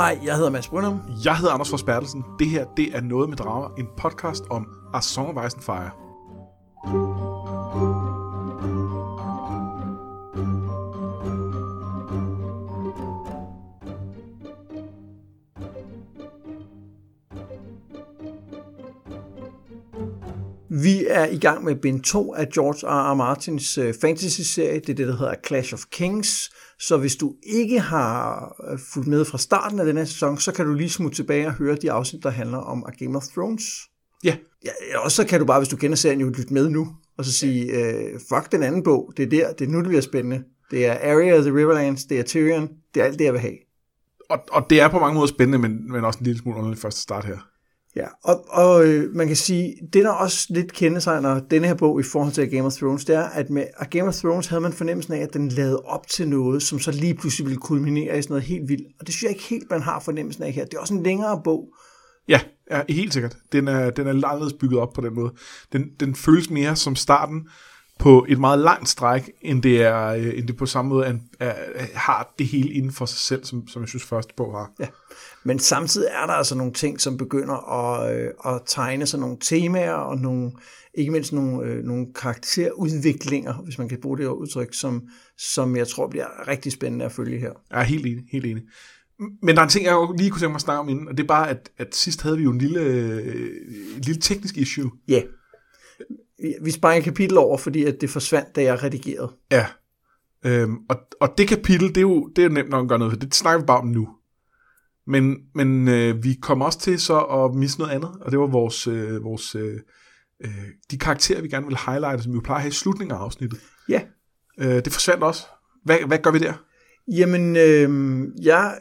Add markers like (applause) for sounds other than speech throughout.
Hej, jeg hedder Mads Brynum. Jeg hedder Anders Forsbertelsen. Det her, det er Noget med Drager, en podcast om A Song of Ice and Fire. Er i gang med bind 2 af George R. R. Martins uh, fantasy-serie. Det er det, der hedder Clash of Kings. Så hvis du ikke har øh, fulgt med fra starten af den her sæson, så kan du lige smutte tilbage og høre de afsnit, der handler om A Game of Thrones. Ja, Ja, og så kan du bare, hvis du kender serien, jo lytte med nu, og så sige, uh, fuck den anden bog, det er der, det er nu, det bliver spændende. Det er Arya of the Riverlands, det er Tyrion, det er alt det, jeg vil have. og, og det er på mange måder spændende, men, men også en lille smule underligt første start her. Ja, og, og øh, man kan sige, det der også lidt kendetegner denne her bog i forhold til Game of Thrones, det er, at med A Game of Thrones havde man fornemmelsen af, at den lavede op til noget, som så lige pludselig ville kulminere i sådan noget helt vildt. Og det synes jeg ikke helt, man har fornemmelsen af her. Det er også en længere bog. Ja, ja helt sikkert. Den er, den er anderledes bygget op på den måde. Den, den føles mere som starten på et meget langt stræk, end det, er, øh, end det på samme måde er, er, har det hele inden for sig selv, som, som jeg synes første bog har. Ja. Men samtidig er der altså nogle ting, som begynder at, øh, at tegne sig nogle temaer, og nogle, ikke mindst nogle, øh, nogle karakterudviklinger, hvis man kan bruge det her udtryk, som, som jeg tror bliver rigtig spændende at følge her. Er helt enig, helt enig. Men der er en ting, jeg lige kunne tænke mig at snakke om inden, og det er bare, at, at sidst havde vi jo en lille, øh, lille teknisk issue. Ja. Yeah. Vi springer et kapitel over, fordi at det forsvandt, da jeg redigerede. Ja. Øhm, og, og det kapitel, det er, jo, det er jo nemt nok at gøre noget for. Det snakker vi bare om nu. Men, men øh, vi kom også til så at misse noget andet, og det var vores, øh, vores øh, øh, de karakterer, vi gerne vil highlighte, som vi jo plejer at have i slutningen af afsnittet. Ja. Øh, det forsvandt også. Hvad, hvad gør vi der? Jamen, øh, jeg,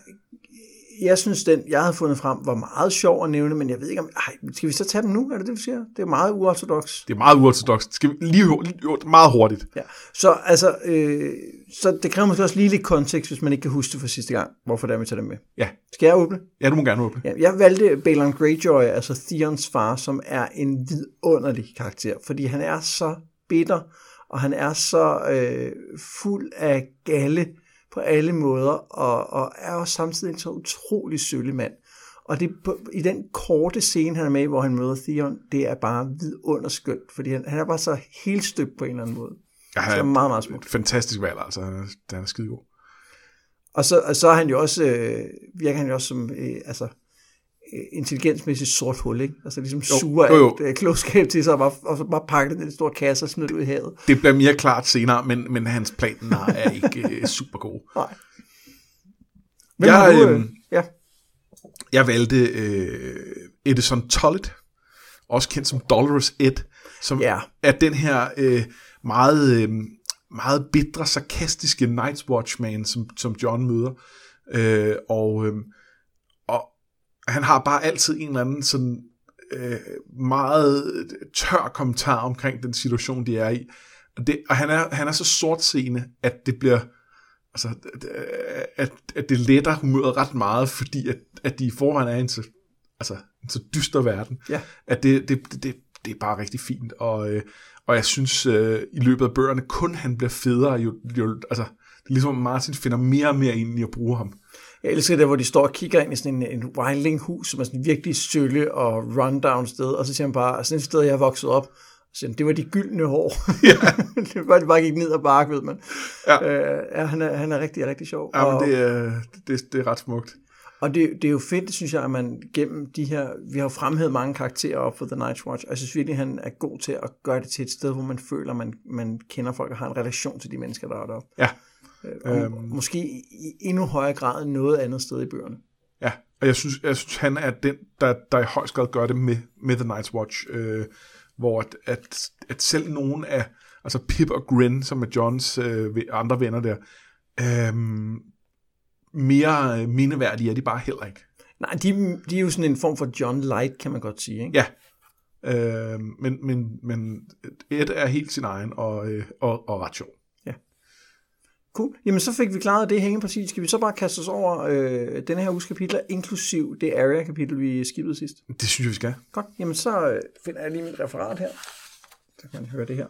jeg synes, den jeg havde fundet frem var meget sjov at nævne, men jeg ved ikke om... Ej, skal vi så tage den nu? Er det det, vi siger? Det er meget uortodox. Det er meget uortodox. Skal vi lige, lige meget hurtigt. Ja. Så altså, øh, så det kræver måske også lige lidt kontekst, hvis man ikke kan huske det fra sidste gang, hvorfor det er, vi tager det med. Ja. Skal jeg åbne? Ja, du må gerne åbne. Ja, jeg valgte Balon Greyjoy, altså Theons far, som er en vidunderlig karakter, fordi han er så bitter, og han er så øh, fuld af galle på alle måder, og, og er også samtidig en så utrolig sølle mand. Og det, på, i den korte scene, han er med, hvor han møder Theon, det er bare vidunderskønt, fordi han, han er bare så helt støbt på en eller anden måde. Ja, Det er meget, meget smukt. Fantastisk valg, altså. Han er, han er skidegod. Og så, og så er han jo også, øh, virker han jo også som, øh, altså, intelligensmæssigt sort hul, ikke? Altså ligesom Jo, suger jo, jo. alt øh, klogskab til sig, og, bare, og så bare pakker den i en stor kasse og smider det ud i havet. Det bliver mere klart senere, men, men hans planer er (laughs) ikke øh, super gode. Nej. Hvem Jeg, du, øhm, øh, ja. Jeg valgte øh, Edison Tollet, også kendt som Dolores Ed, som Ja. er den her øh, meget, øh, meget bitre, sarkastiske Night's Watchman, som, som John møder. Øh, og, øh, og han har bare altid en eller anden sådan øh, meget tør kommentar omkring den situation, de er i. Og, det, og han, er, han er så sortseende, at det bliver altså, at, at det letter humøret ret meget, fordi at, at de i forvejen er en så, altså, en så dyster verden, Ja. at det, det, det, det er bare rigtig fint, og, øh, og jeg synes øh, i løbet af bøgerne, kun han bliver federe, jo, jo, altså, det er ligesom, Martin finder mere og mere ind i at bruge ham. Jeg elsker det, hvor de står og kigger ind i sådan en, en wildling-hus, som er sådan virkelig sølle og rundown sted, og så siger han bare, sådan et sted, jeg er vokset op, så det var de gyldne hår. Ja. (laughs) det var, det bare gik ned ad bakke, ved man. Ja. Øh, ja han, er, han er rigtig, rigtig sjov. Ja, og, men det, er, det, det er ret smukt. Og det, det er jo fedt, synes jeg, at man gennem de her... Vi har jo fremhævet mange karakterer op for The Night's Watch, og jeg synes virkelig, at han er god til at gøre det til et sted, hvor man føler, man, man kender folk og har en relation til de mennesker, der er deroppe. Ja. Og øhm. måske i endnu højere grad end noget andet sted i bøgerne. Ja, og jeg synes, jeg synes han er den, der, der i højst grad gør det med, med The Night's Watch, øh, hvor at, at, at selv nogen af, altså Pip og Grin, som er Johns øh, andre venner der, øh, mere mindeværdige er de bare heller ikke. Nej, de, de er jo sådan en form for John Light, kan man godt sige. Ikke? Ja, øh, men, men, men Ed er helt sin egen og, øh, og, og ret sjov. Cool. Jamen, så fik vi klaret det hængeparti. Skal vi så bare kaste os over øh, denne her uges kapitler, inklusiv det area-kapitel, vi skippede sidst? Det synes jeg, vi skal. Godt. Jamen, så øh, finder jeg lige mit referat her. Så kan man høre det her.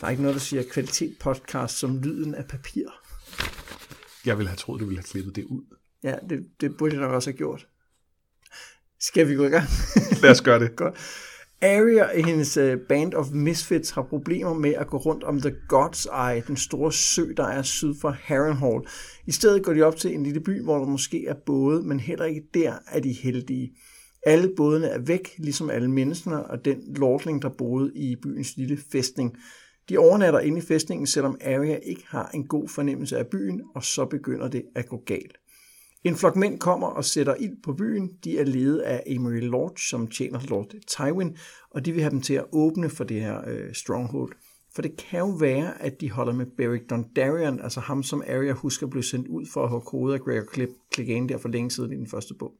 Der er ikke noget, der siger kvalitet podcast som lyden af papir. Jeg ville have troet, du ville have klippet det ud. Ja, det, det burde jeg nok også have gjort. Skal vi gå i gang? Lad os gøre det. (laughs) Godt. Area i hendes øh, Band of Misfits har problemer med at gå rundt om The God's Eye, den store sø, der er syd for Harrenhal. I stedet går de op til en lille by, hvor der måske er både, men heller ikke der er de heldige. Alle bådene er væk, ligesom alle menneskene og den lordling, der boede i byens lille fæstning. De overnatter inde i fæstningen, selvom Arya ikke har en god fornemmelse af byen, og så begynder det at gå galt. En flok mænd kommer og sætter ild på byen. De er ledet af Emery Lodge, som tjener Lord Tywin, og de vil have dem til at åbne for det her øh, stronghold. For det kan jo være, at de holder med Beric Dondarrion, altså ham, som Arya husker blev sendt ud for at have kode af Gregor Clegane der for længe siden i den første bog.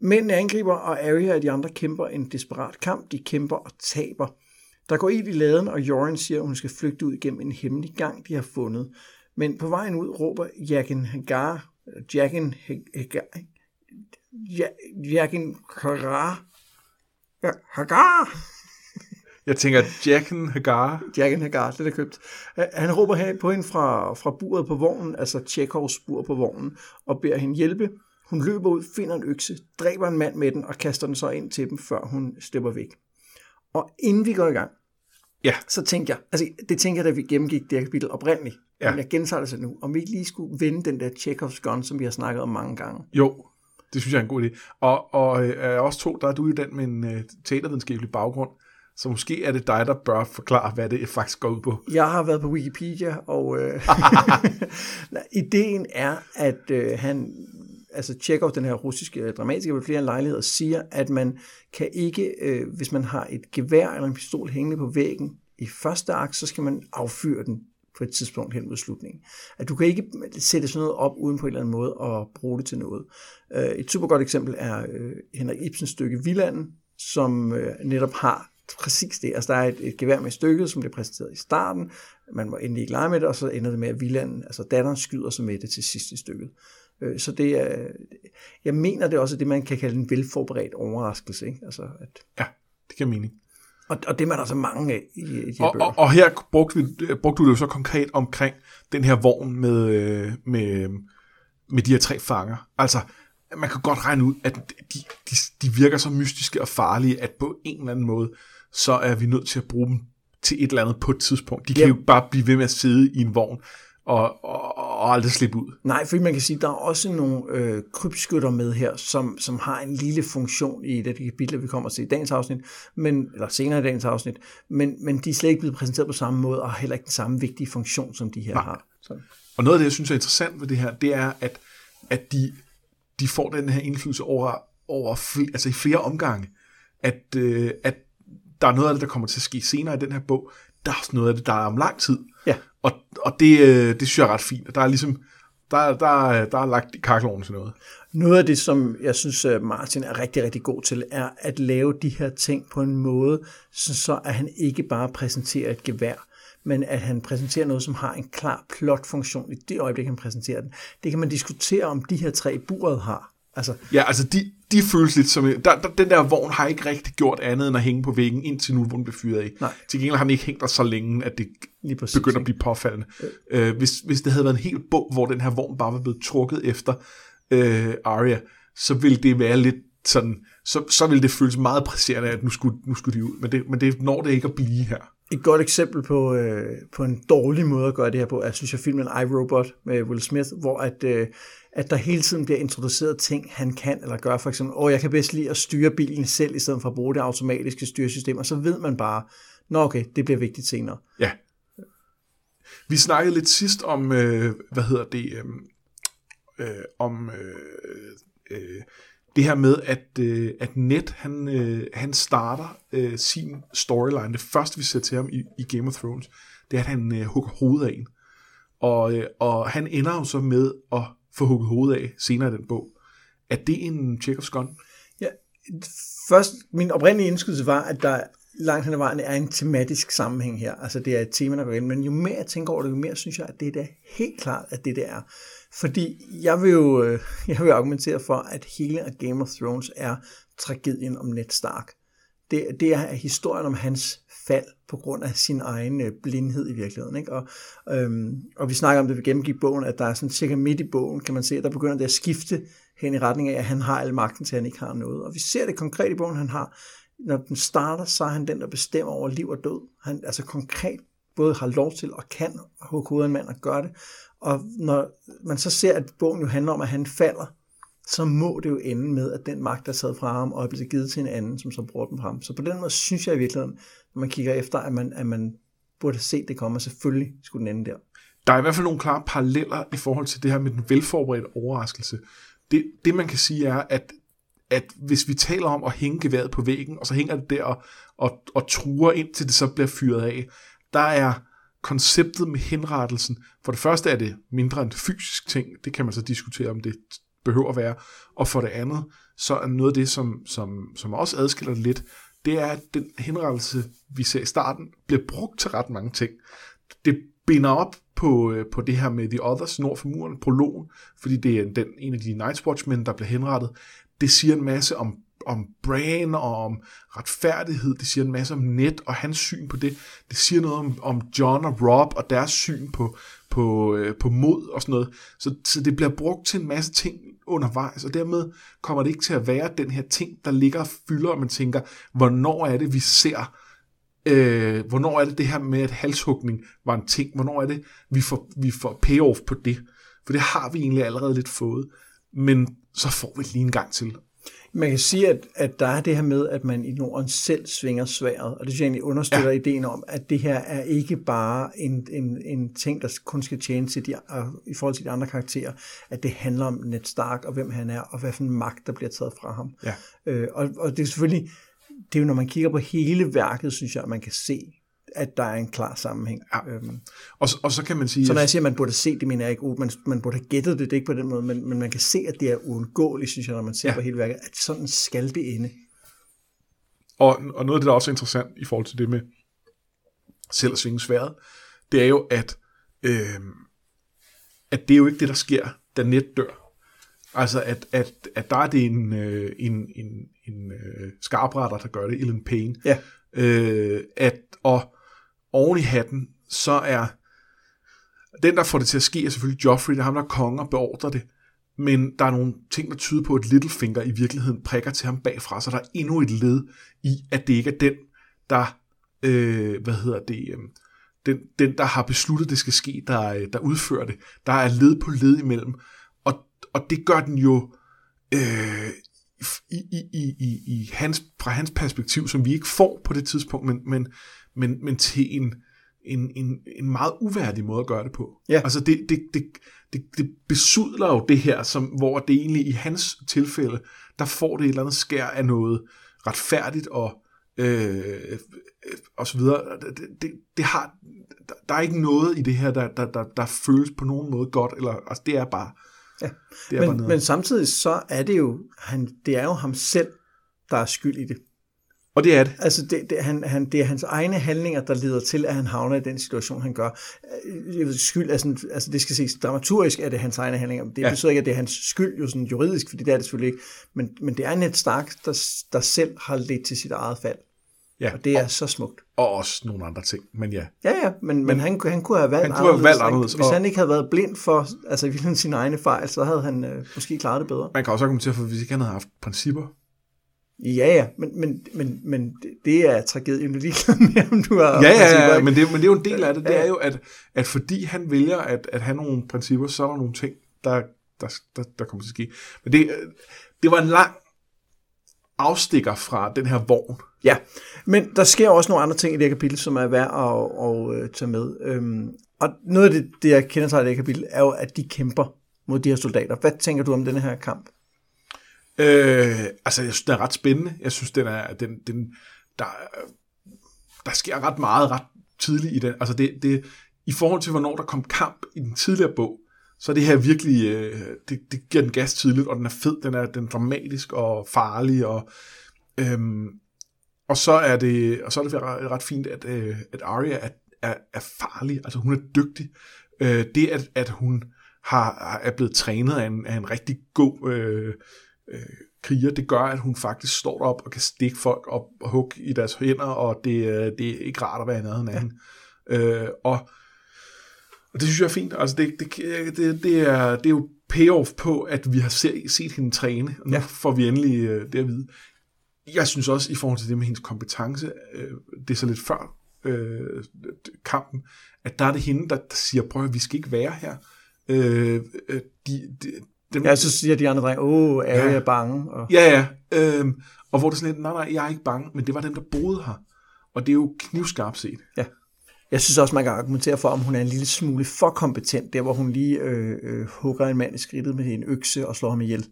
Mændene angriber, og Arya og de andre kæmper en desperat kamp. De kæmper og taber. Der går ild i laden, og Joran siger, at hun skal flygte ud gennem en hemmelig gang, de har fundet. Men på vejen ud råber Jaqen Hagar, Hagar, Jaqen Hagar, Hagar, (laughs) Jeg tænker, Jacken Hagar. Jaqen Hagar, det er købt. Han råber her på hende fra, fra buret på vognen, altså Tjekovs bur på vognen, og beder hende hjælpe. Hun løber ud, finder en økse, dræber en mand med den og kaster den så ind til dem, før hun slipper væk. Og inden vi går i gang, Ja. så tænkte jeg, altså det tænker jeg, da vi gennemgik det her kapitel oprindeligt, Ja. men jeg gentager det så nu, om vi ikke lige skulle vende den der Chekhovs gun, som vi har snakket om mange gange. Jo, det synes jeg er en god idé. Og, og øh, også to, der er du jo den med en øh, teatervidenskabelig baggrund, så måske er det dig, der bør forklare, hvad det faktisk går ud på. Jeg har været på Wikipedia, og øh, (laughs) (laughs) ideen er, at øh, han, altså Tjekov, den her russiske øh, dramatiker, ved flere lejligheder siger, at man kan ikke, øh, hvis man har et gevær eller en pistol hængende på væggen i første akt, så skal man affyre den på et tidspunkt hen mod slutningen. At du kan ikke sætte sådan noget op uden på en eller anden måde og bruge det til noget. Øh, et super godt eksempel er øh, Henrik Ibsens stykke Villanden, som øh, netop har præcis det. Altså der er et, et gevær med stykket, som bliver præsenteret i starten. Man må endelig ikke lege med det, og så ender det med, at Villanden, altså datteren, skyder sig med det til sidst i stykket. Øh, Så det er, jeg mener det er også det, man kan kalde en velforberedt overraskelse. Ikke? Altså, at, Ja, det giver mening. og, og det er der så mange af i, i de Og, bøger. og, og her brugte, vi, brugte du det jo så konkret omkring den her vogn med, øh, med, med de her tre fanger. Altså, man kan godt regne ud, at de, de, de virker så mystiske og farlige, at på en eller anden måde, så er vi nødt til at bruge dem til et eller andet på et tidspunkt. De kan Ja. jo bare blive ved med at sidde i en vogn og, og, og aldrig slippe ud. Nej, fordi man kan sige, at der er også nogle øh, krybskytter med her, som, som har en lille funktion i det kapitel, vi kommer til i dagens afsnit, men, eller senere i dagens afsnit, men, men de er slet ikke blevet præsenteret på samme måde, og har heller ikke den samme vigtige funktion, som de her Nej. har. Så. Og noget af det, jeg synes er interessant ved det her, det er, at, at de, de får den her indflydelse over, over fl- altså i flere omgange. At, øh, at der er noget af det, der kommer til at ske senere i den her bog. Der er noget af det, der er om lang tid. Ja. Og, og det, øh, det synes jeg er ret fint. Der er ligesom, der, der, er- der er lagt i kakkeloven til noget. Noget af det, som jeg synes, at Martin er rigtig, rigtig god til, er at lave de her ting på en måde, så, så at han ikke bare præsenterer et gevær, men at han præsenterer noget, som har en klar plotfunktion i det øjeblik, han præsenterer den. Det kan man diskutere, om de her tre buret har. Altså, Ja, altså de, de føles lidt som... Der, der, den der vogn har ikke rigtig gjort andet end at hænge på væggen indtil nu, hvor den blev fyret af. Nej. Til gengæld har den ikke hængt der så længe, at det Lige præcis, begynder at blive påfaldende. Øh, hvis, hvis det havde været en hel bog, hvor den her vogn bare var blevet trukket efter øh, Arya, så ville det være lidt sådan... Så, så ville det føles meget presserende, at nu skulle, nu skulle de ud. Men det, men det når det ikke at blive her. Et godt eksempel på, øh, på en dårlig måde at gøre det her på, er, synes jeg, filmen iRobot med Will Smith, hvor at, øh, at der hele tiden bliver introduceret ting, han kan eller gør. For eksempel, åh, jeg kan bedst lide at styre bilen selv, i stedet for at bruge det automatiske styresystem. Og så ved man bare, nå okay, det bliver vigtigt senere. Ja. Vi snakkede lidt sidst om, øh, hvad hedder det, øh, øh, om øh, øh, det her med, at, øh, at Ned, han, øh, han starter øh, sin storyline. Det første, vi ser til ham i, i Game of Thrones, det er, at han øh, hugger hovedet af en. Og, øh, og han ender jo så med at få hugget hovedet af senere i den bog. Er det en Chekhovs gun? Ja, først, min oprindelige indskydelse var, at der langt hen ad vejen er en tematisk sammenhæng her. Altså det er et tema, der går ind. Men jo mere jeg tænker over det, jo mere synes jeg, at det er da helt klart, at det der er. Fordi jeg vil jo øh, (laughs) jeg vil argumentere for, at hele Game of Thrones er tragedien om Ned Stark. Det, det er historien om hans fald på grund af sin egen øh, blindhed i virkeligheden. Ikke? Og, øhm, og vi snakker om det, vi gennemgik bogen, at der er sådan cirka midt i bogen, kan man se, at der begynder det at skifte hen i retning af, at han har al magten til, at han ikke har noget. Og vi ser det konkret i bogen, han har, når den starter, så er han den, der bestemmer over liv og død. Han altså konkret både har lov til og kan hugge hovedet en mand og gøre det. Og når man så ser, at bogen jo handler om, at han falder, så må det jo ende med, at den magt der sad fra ham og er blevet givet til en anden, som så bruger den fra ham. Så på den måde synes jeg i virkeligheden, man kigger efter, at man, at man burde se det komme, og selvfølgelig skulle den ende der. Der er i hvert fald nogle klare paralleller i forhold til det her med den velforberedte overraskelse. Det, det man kan sige er, at, at hvis vi taler om at hænge geværet på væggen, og så hænger det der og, og, og truer indtil det så bliver fyret af, der er konceptet med henrettelsen, for det første er det mindre en fysisk ting, det kan man så diskutere, om det behøver at være, og for det andet, så er noget af det, som, som, som også adskiller det lidt, det er, at den henrettelse, vi ser i starten, bliver brugt til ret mange ting. Det binder op på, øh, på det her med The Others nord for muren, prologen, fordi det er den, en af de Night's Watchmen, der bliver henrettet. Det siger en masse om om brand og om retfærdighed. Det siger en masse om net og hans syn på det. Det siger noget om, om John og Rob og deres syn på, på, øh, på mod og sådan noget. Så, så det bliver brugt til en masse ting undervejs, og dermed kommer det ikke til at være den her ting, der ligger og fylder, og man tænker, hvornår er det, vi ser øh, hvornår er det det her med, at halshugning var en ting, hvornår er det, vi får, vi får payoff på det, for det har vi egentlig allerede lidt fået, men så får vi lige en gang til, man kan sige, at, at der er det her med, at man i Norden selv svinger sværet, og det synes jeg egentlig understøtter ja. ideen om, at det her er ikke bare en, en, en ting, der kun skal tjene til de, i forhold til de andre karakterer, at det handler om Ned Stark og hvem han er, og hvad for en magt, der bliver taget fra ham. Ja. Øh, og, og det er selvfølgelig, det er jo når man kigger på hele værket, synes jeg, at man kan se, at der er en klar sammenhæng. Ja. Øhm. Og, og så kan man sige... Så når jeg siger, at man burde se det, mener jeg ikke, man, man burde have gættet det, det er ikke på den måde, men, men man kan se, at det er uundgåeligt, synes jeg, når man ser ja. på hele værket, at sådan skal det ende. Og, og noget af det, der også er interessant i forhold til det med selv at svinge sværet, det er jo, at, øh, at det er jo ikke det, der sker, da net dør. Altså, at, at, at der er det en, øh, en, en, en øh, skarpretter, der gør det, Ellen Payne. Ja. Øh, at, og oven i hatten, så er den, der får det til at ske, er selvfølgelig Joffrey, det er ham, der er konge og beordrer det. Men der er nogle ting, der tyder på, at Littlefinger i virkeligheden prikker til ham bagfra, så der er endnu et led i, at det ikke er den, der, øh, hvad hedder det, øh, den, den, der har besluttet, det skal ske, der, øh, der udfører det. Der er led på led imellem. Og, og det gør den jo øh, i, i, i, i, i hans, fra hans perspektiv, som vi ikke får på det tidspunkt, men, men men, men til en, en, en, en meget uværdig måde at gøre det på. Ja. Altså det, det, det, det, det besudler jo det her, som, hvor det egentlig i hans tilfælde, der får det et eller andet skær af noget retfærdigt og øh, og så videre. Det, det, det har, der, er ikke noget i det her, der, der, der, der føles på nogen måde godt, eller altså det er bare, ja. det er men, bare men samtidig så er det jo, han, det er jo ham selv, der er skyld i det. Og det er det. Altså, det, det, han, han, det er hans egne handlinger, der leder til, at han havner i den situation, han gør. Jeg ved, skyld er sådan, altså det skal ses dramaturgisk, er det hans egne handlinger. Det ja. betyder ikke, at det er hans skyld, jo sådan juridisk, fordi det er det selvfølgelig ikke. Men, men det er Ned Stark, der, der selv har ledt til sit eget fald. Ja, og det er og, så smukt. Og også nogle andre ting, men ja. Ja, ja, men, men, men han, han kunne have valgt han kunne have valgt anderledes. Hvis og... han ikke havde været blind for altså, sine egne fejl, så havde han øh, måske klaret det bedre. Man kan også argumentere for, hvis ikke han havde haft principper, Ja, ja, men, men, men, men det er tragedien, du lige med, om du har... Ja, ja, ja, men det, men det er jo en del af det. Det er jo, at, at fordi han vælger at, at have nogle principper, så er der nogle ting, der, der, der, der kommer til at ske. Men det, det var en lang afstikker fra den her vogn. Ja, men der sker også nogle andre ting i det her kapitel, som er værd at, at, at tage med. Øhm, og noget af det, det jeg kender sig i det her kapitel, er jo, at de kæmper mod de her soldater. Hvad tænker du om den her kamp? Øh, altså, jeg synes, den er ret spændende. Jeg synes, den er, den, den, der, der sker ret meget ret tidligt i den. Altså, det, det, i forhold til, hvornår der kom kamp i den tidligere bog, så er det her virkelig, øh, det, det giver den gas tidligt, og den er fed, den er, den er dramatisk og farlig, og, øhm, og så er det, og så er det ret, ret fint, at, øh, at Arya er, er, er farlig, altså hun er dygtig. Øh, det, at, at hun har, er blevet trænet af en, af en rigtig god øh, øh, kriger, det gør, at hun faktisk står op og kan stikke folk op og hugge i deres hænder, og det, øh, det er ikke rart at være nærheden af hende. Øh, og, og det synes jeg er fint. Altså det, det, det, det, er, det er jo payoff på, at vi har set, set hende træne, og nu ja. får vi endelig øh, det at vide. Jeg synes også, i forhold til det med hendes kompetence, øh, det er så lidt før øh, kampen, at der er det hende, der, der siger, prøv at vi skal ikke være her. Øh, øh de, de, dem, ja, så siger de andre drenge, åh, er ja, jeg bange? Og... Ja, ja. Øh, og hvor det er sådan lidt, nej, nej, jeg er ikke bange, men det var dem, der boede her. Og det er jo knivskarpt set. Ja. Jeg synes også, man kan argumentere for, om hun er en lille smule for kompetent, der hvor hun lige øh, øh, hugger en mand i skridtet med en økse og slår ham ihjel.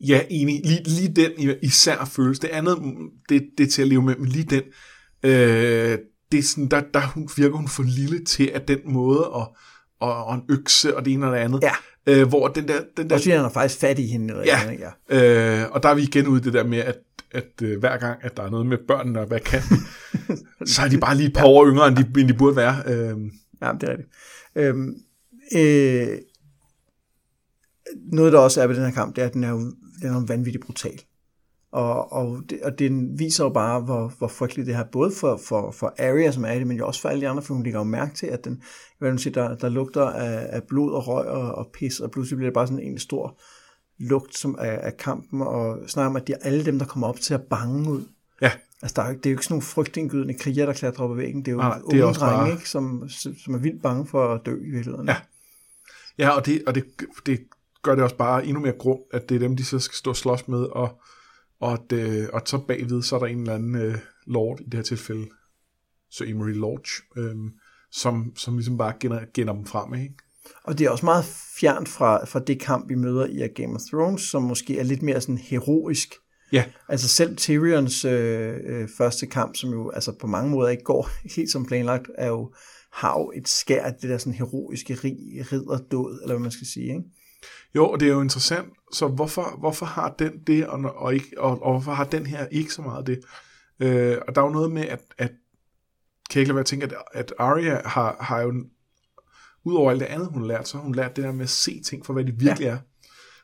Ja, enig. Lige, lige den især føles. Det andet, det, det er til at leve med, men lige den, øh, det er sådan, der, der virker hun for lille til, at den måde, og, og, og en økse, og det ene og det andet, ja. Øh, hvor den der... Den der og så han er faktisk fat i hende. Eller ja, andet, ja. Øh, og der er vi igen ude det der med, at, at øh, hver gang, at der er noget med børnene, og hvad kan (laughs) så er de bare lige et par år yngre, end de, end de burde være. Øh. Ja, det er rigtigt. Øh, øh, noget, der også er ved den her kamp, det er, at den er, den er vanvittigt brutal. Og, og, det, og den viser jo bare, hvor, hvor frygteligt det her, både for, for, for Arya, som er det, men jo også for alle de andre, for hun lægger jo mærke til, at den, hvad man siger, der, der lugter af, af blod og røg og, og pis, og pludselig bliver det bare sådan en stor lugt som af, af kampen, og snakker om, at de er alle dem, der kommer op til at bange ud. Ja. Altså, der er, det er jo ikke sådan nogle frygtindgydende kriger, der klatrer op ad væggen. Det er jo Nej, unge drenge, bare... ikke, som, som er vildt bange for at dø i virkeligheden. Ja, ja og, det, og det, det gør det også bare endnu mere grund, at det er dem, de så skal stå og slås med, og og, at, øh, og så bagved, så er der en eller anden øh, lord, i det her tilfælde, Sir Emery Lodge, øh, som, som ligesom bare gener, gener dem frem, ikke? Og det er også meget fjernt fra, fra det kamp, vi møder i Game of Thrones, som måske er lidt mere sådan heroisk. Ja. Altså selv Tyrions øh, øh, første kamp, som jo altså på mange måder ikke går (laughs) helt som planlagt, er jo, har jo et skær af det der sådan heroiske rig, ridderdåd, eller hvad man skal sige, ikke? Jo, og det er jo interessant, så hvorfor, hvorfor har den det, og, og, ikke, og, og hvorfor har den her ikke så meget det? Øh, og der er jo noget med, at, at kan jeg ikke lade være at tænke, at, at Arya har, har jo, udover alt det andet, hun har lært, så har hun lært det der med at se ting for, hvad de virkelig ja. er.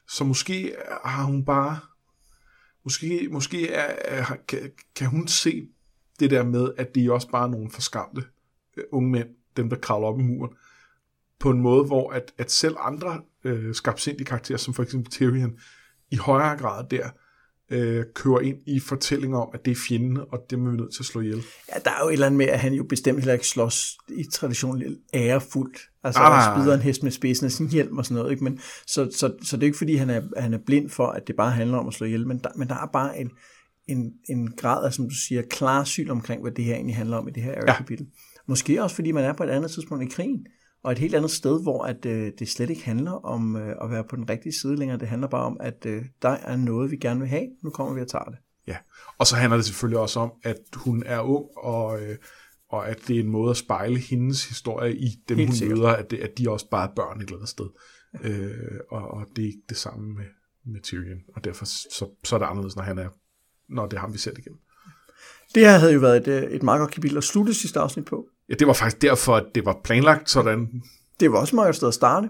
Så måske har hun bare, måske, måske er, er, kan, kan hun se det der med, at de også bare er nogle forskamte uh, unge mænd, dem der kravler op i muren, på en måde, hvor at, at selv andre øh, skabsindige karakterer, som for eksempel Tyrion, i højere grad der øh, kører ind i fortællinger om, at det er fjenden, og det er vi nødt til at slå ihjel. Ja, der er jo et eller andet med, at han jo bestemt heller ikke slås i traditionelt ærefuldt. Altså, ah, han spider en hest med spidsen af sin hjelm og sådan noget. Ikke? Men, så, så, så det er ikke, fordi han er, han er blind for, at det bare handler om at slå ihjel, men der, men der er bare en, en, en grad af, som du siger, klar syn omkring, hvad det her egentlig handler om i det her. Ja. Måske også, fordi man er på et andet tidspunkt i krigen og et helt andet sted, hvor at, øh, det slet ikke handler om øh, at være på den rigtige side længere. Det handler bare om, at øh, der er noget, vi gerne vil have. Nu kommer vi og tager det. Ja, og så handler det selvfølgelig også om, at hun er ung, og, øh, og at det er en måde at spejle hendes historie i dem, helt hun sikkert. møder, at, det, at de også bare er børn et eller andet sted. Ja. Øh, og, og det er ikke det samme med, med Tyrion, og derfor så, så er det anderledes, når han er, når det er ham, vi ser det igen. Det her havde jo været et, øh, et meget godt kapitel at slutte sidste afsnit på. Ja, det var faktisk derfor, at det var planlagt sådan. Det var også meget sted at starte.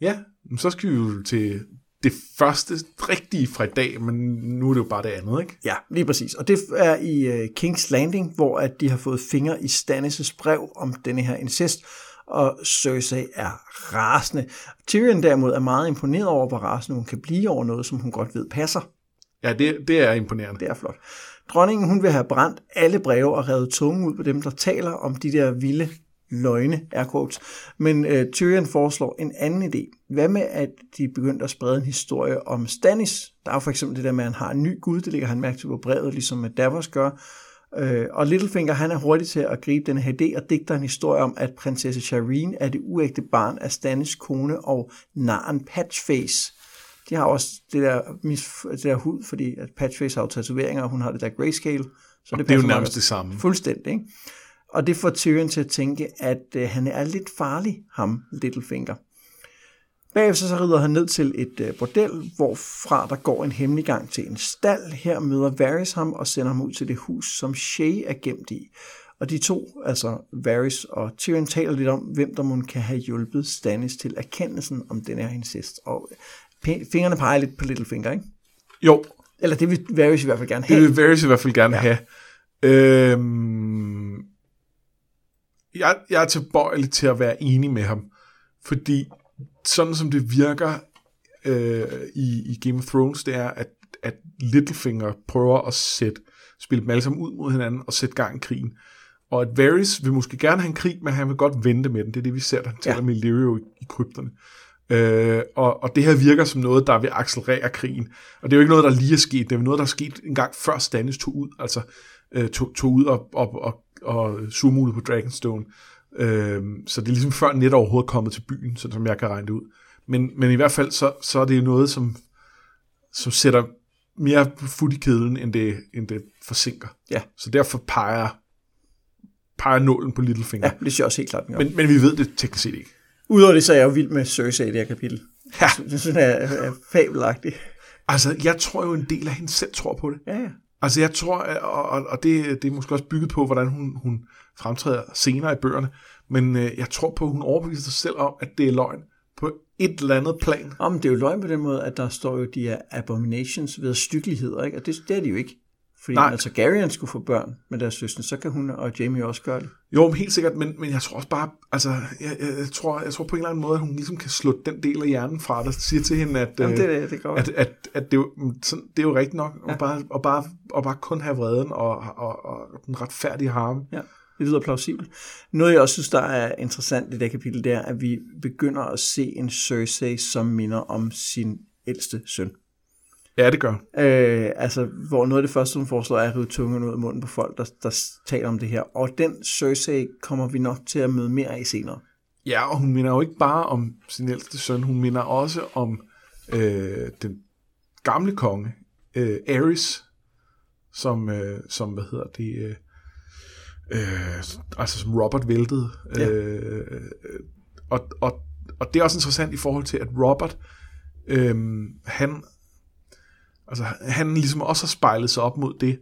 Ja, så skal vi jo til det første rigtige fra i dag, men nu er det jo bare det andet, ikke? Ja, lige præcis. Og det er i uh, King's Landing, hvor at de har fået fingre i Stannis' brev om denne her incest, og Cersei er rasende. Tyrion derimod er meget imponeret over, hvor rasende hun kan blive over noget, som hun godt ved passer. Ja, det, det er imponerende. Det er flot. Dronningen hun vil have brændt alle breve og revet tungen ud på dem, der taler om de der vilde løgne, er quotes. Men uh, Tyrion foreslår en anden idé. Hvad med, at de begyndte at sprede en historie om Stannis? Der er jo for eksempel det der med, at han har en ny gud, det ligger han mærke til på brevet, ligesom øh, Davos gør. Uh, og Littlefinger, han er hurtig til at gribe den her idé og digter en historie om, at prinsesse Shireen er det uægte barn af Stannis kone og naren Patchface. De har også det der, mis, det der hud, fordi at Patchface har jo tatoveringer, og hun har det der grayscale. Så og det, det er jo nærmest det samme. Fuldstændig. Ikke? Og det får Tyrion til at tænke, at øh, han er lidt farlig, ham Littlefinger. Bagefter så rider han ned til et øh, bordel, hvorfra der går en hemmelig gang til en stald. Her møder Varys ham og sender ham ud til det hus, som Shay er gemt i. Og de to, altså Varys og Tyrion, taler lidt om, hvem der må kan have hjulpet Stannis til erkendelsen om den her incest. Og fingrene peger lidt på Littlefinger, ikke? Jo, Eller det vil Varys i hvert fald gerne det have. vil Varys i hvert fald gerne ja. have. Øhm, jeg, jeg er tilbøjelig til at være enig med ham, fordi sådan som det virker øh, i, i Game of Thrones, det er, at, at Littlefinger prøver at sætte, spille dem alle sammen ud mod hinanden og sætte gang i krigen. Og at Varys vil måske gerne have en krig, men han vil godt vente med den. Det er det, vi ser, der taler Ja. med Illyrio i, i krypterne. Øh, og, og det her virker som noget, der vil accelerere krigen. Og det er jo ikke noget, der lige er sket. Det er jo noget, der er sket en gang før Stannis tog ud. Altså øh, tog, tog ud og, og, og, og zoomede på Dragonstone. Øh, så det er ligesom før net overhovedet kommet til byen, sådan som jeg kan regne det ud. Men, men i hvert fald, så, så er det noget, som, som sætter mere fod i kedlen, end det, end det forsinker. Ja. Så derfor peger, peger nålen på Littlefinger. Ja, det jeg også helt klart. Men, men vi ved det teknisk set ikke. Udover det, så er jeg jo vild med Cersei i det her kapitel. Ja. Det synes jeg er, er fabelagtigt. Altså, jeg tror jo, en del af hende selv tror på det. Ja, ja. Altså, jeg tror, og, og, og det, det er måske også bygget på, hvordan hun, hun fremtræder senere i bøgerne, men øh, jeg tror på, at hun overbeviser sig selv om, at det er løgn på et eller andet plan. Om det er jo løgn på den måde, at der står jo de her abominations ved styggeligheder, ikke? Og det, det er de jo ikke. Fordi Nej. altså Targaryen skulle få børn med deres søstre, så kan hun og Jamie også gøre det. Jo, men helt sikkert, men, men jeg tror også bare, altså, jeg, jeg, tror, jeg tror på en eller anden måde, at hun ligesom kan slå den del af hjernen fra, der siger til hende, at, Jamen, øh, det, det, det går. at, at, at det, er jo, sådan, det er jo rigtigt nok, ja. og, bare, og, bare, og bare kun have vreden og, og, og den retfærdige harme. Ja, det lyder plausibelt. Noget, jeg også synes, der er interessant i det kapitel, det er, at vi begynder at se en Cersei, som minder om sin ældste søn. Ja, det gør. Øh, altså, hvor noget af det første, hun foreslår, er at rive tungen ud af munden på folk, der, der taler om det her. Og den Cersei kommer vi nok til at møde mere af senere. Ja, og hun minder jo ikke bare om sin ældste søn, hun minder også om øh, den gamle konge, øh, Aerys, som, øh, som, hvad hedder det, øh, øh, altså som Robert væltede. Ja. Øh, og, og, og det er også interessant i forhold til, at Robert, øh, han, altså, han ligesom også har spejlet sig op mod det,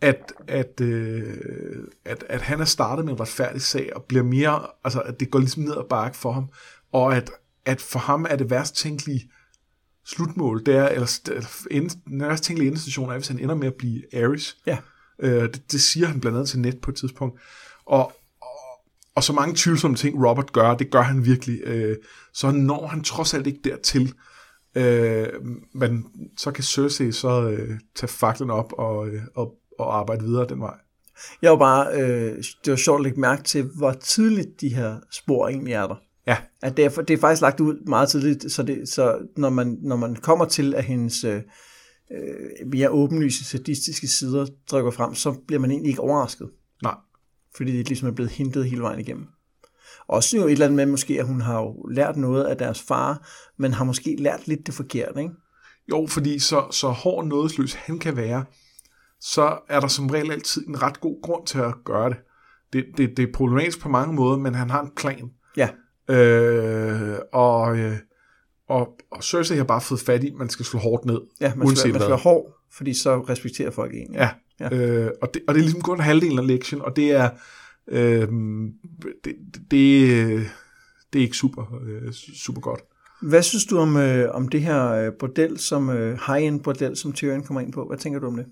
at, at, øh, at, at han er startet med en retfærdig sag, og bliver mere, altså at det går ligesom ned ad bakke for ham, og at, at for ham er det værst tænkelige slutmål, det er, eller, ende, den værst tænkelige endestation er, hvis han ender med at blive Ares. Ja. Øh, det, det siger han blandt andet til net på et tidspunkt. Og, og, og så mange tvivlsomme ting Robert gør, det gør han virkelig, øh, så når han trods alt ikke dertil, øh, men så kan Cersei så øh, tage faklen op og, øh, og, og arbejde videre den vej. Jeg var bare, øh, det var sjovt at lægge mærke til, hvor tidligt de her spor egentlig er der. Ja, At det, er, det er faktisk lagt ud meget tidligt, så, det, så når, man, når man kommer til, at hendes øh, øh, mere åbenlyse sadistiske sider trykker frem, så bliver man egentlig ikke overrasket, nej. fordi det ligesom er blevet hintet hele vejen igennem. Også jo et eller andet med måske, at hun har jo lært noget af deres far, men har måske lært lidt det forkerte, ikke? Jo, fordi så, så hård nådesløs han kan være, så er der som regel altid en ret god grund til at gøre det. Det, det, det er problematisk på mange måder, men han har en plan. Ja, Øh, og, øh, og, og Cersei har bare fået fat i, at man skal slå hårdt ned, ja man, skal, man skal være hård, fordi så respekterer folk en. Ja, Ja. ja. Øh, og, det, og det er ligesom kun halvdelen af lektien, og det er øh, det, det, det, er ikke super, øh, super godt. Hvad synes du om, øh, om det her øh, bordel, som øh, high-end bordel, som Tyrion kommer ind på? Hvad tænker du om det?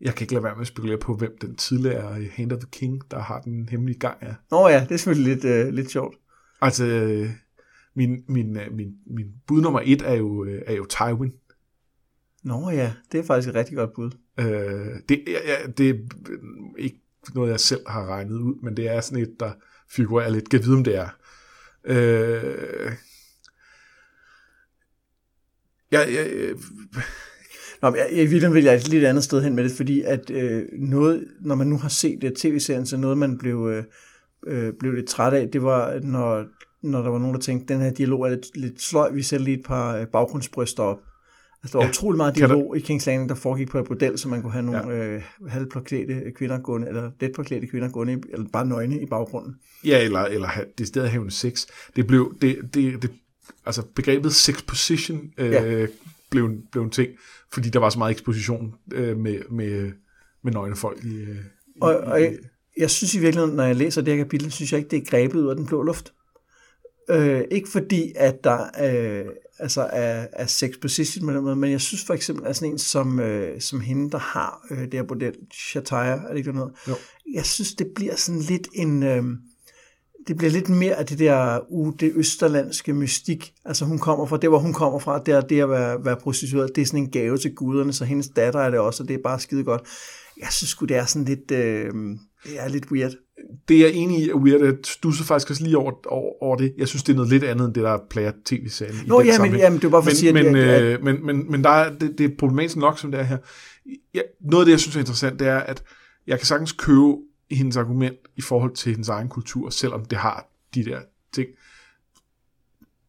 Jeg kan ikke lade være med at spekulere på, hvem den tidligere Hand of the King, der har den hemmelige gang er. Nå ja, det er selvfølgelig lidt, øh, lidt sjovt. Altså, øh, min, min, øh, min, min bud nummer et er jo, øh, er jo Tywin. Nå ja, det er faktisk et rigtig godt bud. Øh, det, ja, det er ikke noget, jeg selv har regnet ud, men det er sådan et, der figurerer lidt. Kan vide, om det er. Øh, ja, jeg, øh, Nå, men jeg, i virkeligheden vil jeg et lidt andet sted hen med det, fordi at øh, noget, når man nu har set det tv-serien, så noget, man blev, øh, øh, blev lidt træt af, det var, når, når der var nogen, der tænkte, den her dialog er lidt, lidt sløj, vi sætter lige et par øh, baggrundsbryster op. Altså, der var ja, utrolig meget dialog i King's Landing, der foregik på et bordel, så man kunne have nogle Ja. øh, halvpåklædte kvinder gående, eller let påklædte kvinder gående, eller bare nøgne i baggrunden. ja eller, eller have- det stedet havende sex. Det blev, det, det, det, altså begrebet sex position øh, Ja. blev, en- blev en ting, fordi der var så meget eksposition øh, med, med, med nøgne folk i, øh, i, Og, og i, jeg, jeg synes i virkeligheden, når jeg læser det her kapitel, synes jeg ikke, det er grebet ud af den blå luft. Øh, ikke fordi, at der øh, altså er, er sex position med men jeg synes for eksempel, at sådan en som, øh, som hende, der har øh, det her bordel, Shataya, er det ikke noget? Jo. Jeg synes, det bliver sådan lidt en... Øh, det bliver lidt mere af det der uh, det østerlandske mystik. Altså hun kommer fra, det hvor hun kommer fra, det er det at være, være prostitueret, det er sådan en gave til guderne, så hendes datter er det også, og det er bare skide godt. Jeg synes sgu, det er sådan lidt, øh, det er lidt weird. Det er jeg enig i weird. Jeg stusser faktisk også lige over, over, over det. Jeg synes, det er noget lidt andet, end det, der player tv-serien. i Nå den ja, men, sammenhæng. jamen, det er bare for men, at sige, at, men, at, at, øh, men, men, men der er, det, det er problematisk nok, som det er her. Ja, noget af det, jeg synes er interessant, det er, at jeg kan sagtens købe i hendes argument i forhold til hendes egen kultur, selvom det har de der ting.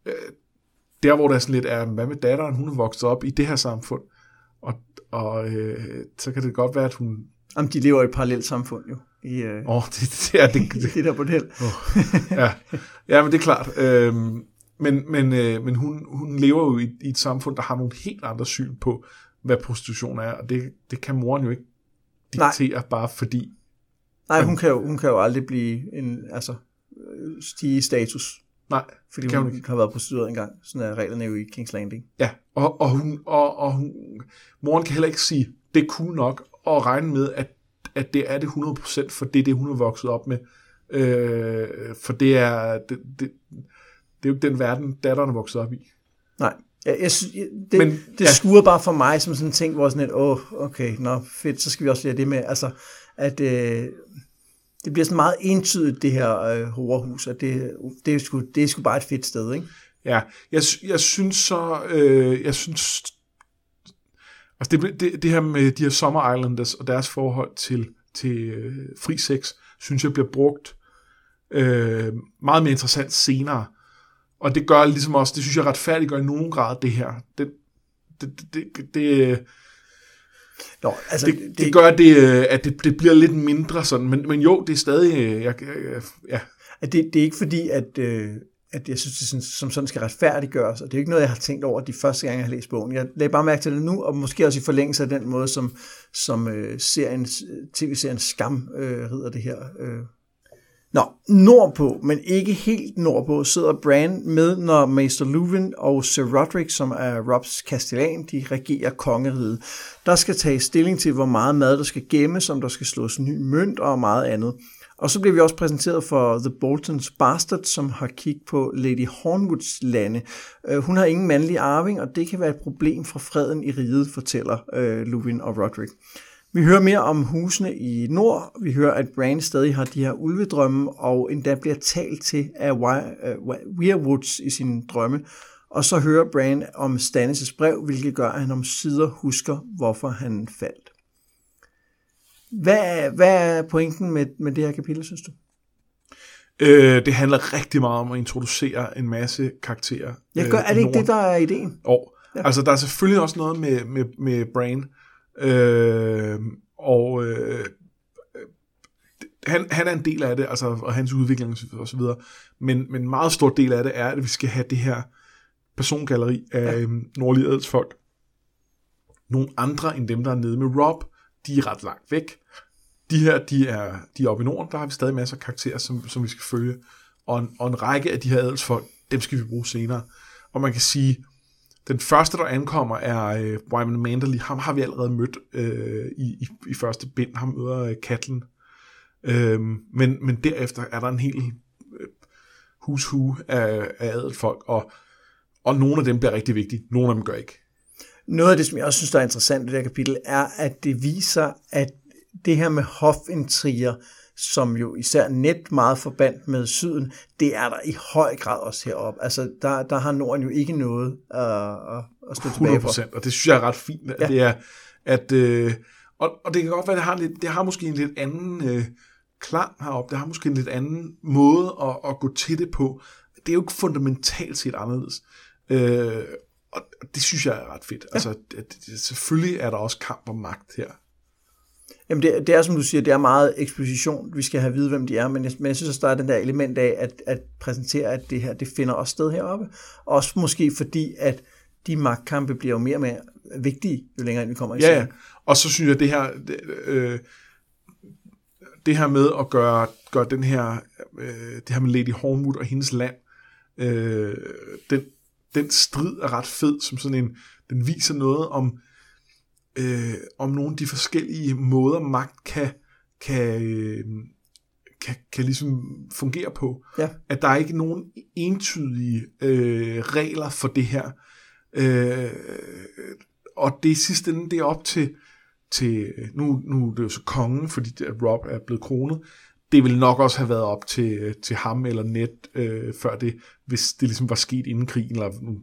Øh, Der, hvor der er sådan lidt er, hvad med datteren, hun er vokset op i det her samfund, og, og øh, så kan det godt være, at hun... om de lever i et parallelt samfund jo. I, øh, oh, (laughs) det, det, er, det, i (laughs) det der bordel. ja. ja, men det er klart. Øhm, men men, øh, men hun, hun lever jo i, i et samfund, der har nogle helt andre syn på, hvad prostitution er, og det, det kan moren jo ikke diktere, Nej. bare fordi... Nej, hun kan, jo, hun kan jo aldrig blive en, altså, øh, stige i status, Nej, fordi Kan hun, hun hun har været prostitueret engang. Sådan er reglerne jo i King's Landing. ja. Og, og, hun, og, og hun, moren kan heller ikke sige, det er cool nok, og regne med, at, at det er det 100% for det, er det hun er vokset op med. Øh, for det er, det, det, det er jo ikke den verden, datteren er vokset op i. Nej, jeg, jeg, det, Men, det ja. skuer bare for mig som sådan en ting, hvor sådan et, åh, okay, nå, fedt, så skal vi også lære det med, altså, at øh, det bliver sådan meget entydigt, det her øh, horrorhus, at det, det, er sgu, det er sgu bare et fedt sted, ikke? Ja, jeg, jeg synes så, øh, jeg synes, altså det, det, det her med de her Summer Islanders og deres forhold til, til øh, fri sex, synes jeg bliver brugt øh, meget mere interessant senere. Og det gør ligesom også, det synes jeg retfærdiggør i nogen grad det her. Det, det, det, det, det, Nå, altså, det, det gør, det, øh, at det, det bliver lidt mindre sådan, men, men jo, det er stadig, øh, jeg, jeg, ja, at det, det er ikke fordi, at, øh, at jeg synes, det sådan, som sådan skal retfærdiggøres, og det er ikke noget, jeg har tænkt over de første gange, jeg har læst bogen. Jeg lagde bare mærke til det nu, og måske også i forlængelse af den måde, som, som øh, serien, tv-serien Skam øh, rider det her. Øh. Nå, nordpå, men ikke helt nordpå, sidder Bran med, når Maester Luvin og Sir Roderick, som er Robs kastellan, de regerer kongeriget. Der skal tages stilling til, hvor meget mad der skal gemmes, om der skal slås ny mønt og meget andet. Og så bliver vi også præsenteret for The Boltons Bastard, som har kigget på Lady Hornwoods lande. Øh, hun har ingen mandlig arving, og det kan være et problem for freden i riget, fortæller øh, Luwin og Roderick. Vi hører mere om husene i nord. Vi hører, at Bran stadig har de her ulvedrømme, og endda bliver talt til af øh, Weirwoods i sine drømme. Og så hører Bran om Stannis' brev, hvilket gør, at han om sider husker, hvorfor han faldt. Hvad, hvad er pointen med, med det her kapitel, synes du? øh, det handler rigtig meget om at introducere en masse karakterer. Jeg gør, øh, er det ikke det, der er ideen? Og, ja. Altså, der er selvfølgelig også noget med, med, med Brain. Øh, og øh, han, han er en del af det, altså, og hans udvikling og så videre. Men, men en meget stor del af det er, at vi skal have det her persongalleri af ja. nordlige adelsfolk. Nogle andre end dem, der er nede med Rob, de er ret langt væk. De her, de er, de er oppe i Norden, der har vi stadig masser af karakterer, som, som vi skal følge. Og en, og en række af de her adelsfolk, dem skal vi bruge senere. Og man kan sige, den første, der ankommer, er øh, Wyman Manderly. Ham har vi allerede mødt øh, i, i, i første bind. Ham møder øh, Katlen. Øhm, men, men derefter er der en hel øh, hushu af, af adelsfolk, og, og nogle af dem bliver rigtig vigtige. Nogle af dem gør ikke. Noget af det, som jeg også synes, der er interessant i det her kapitel, er, at det viser, at det her med hofintriger, som jo især net meget forbandt med syden, det er der i høj grad også heroppe. Altså, der, der har Norden jo ikke noget at, at, at stå tilbage for. 100%, og det synes jeg er ret fint, at ja. det er, at, øh, og, og det kan godt være, at det har, lidt, det har måske en lidt anden øh, klang heroppe, det har måske en lidt anden måde at, at gå til det på. Det er jo ikke fundamentalt set anderledes. Øh, og det synes jeg er ret fedt. Ja. Altså, det, det, selvfølgelig er der også kamp om magt her. Jamen det, det er som du siger, det er meget eksposition. Vi skal have at vide, hvem de er, men jeg, men jeg synes også, der er den der element af at, at præsentere, at det her det finder også sted heroppe. Også måske fordi, at de magtkampe bliver jo mere og mere vigtige, jo længere ind vi kommer i Ja, ja. serien. Og så synes jeg, det her, det, øh, det her med at gøre, gøre den her, øh, det her med Lady Hornwood og hendes land, Øh, den, den strid er ret fed, som sådan en, den viser noget om, øh, om nogle af de forskellige måder, magt kan, kan, øh, kan, kan ligesom fungere på. Ja. At der er ikke nogen entydige øh, regler for det her. Øh, og det sidste ende, det er op til, til nu, nu er det jo så kongen, fordi Rob er blevet kronet, det ville nok også have været op til, til ham eller Ned øh, før det, hvis det ligesom var sket inden krigen, eller nu,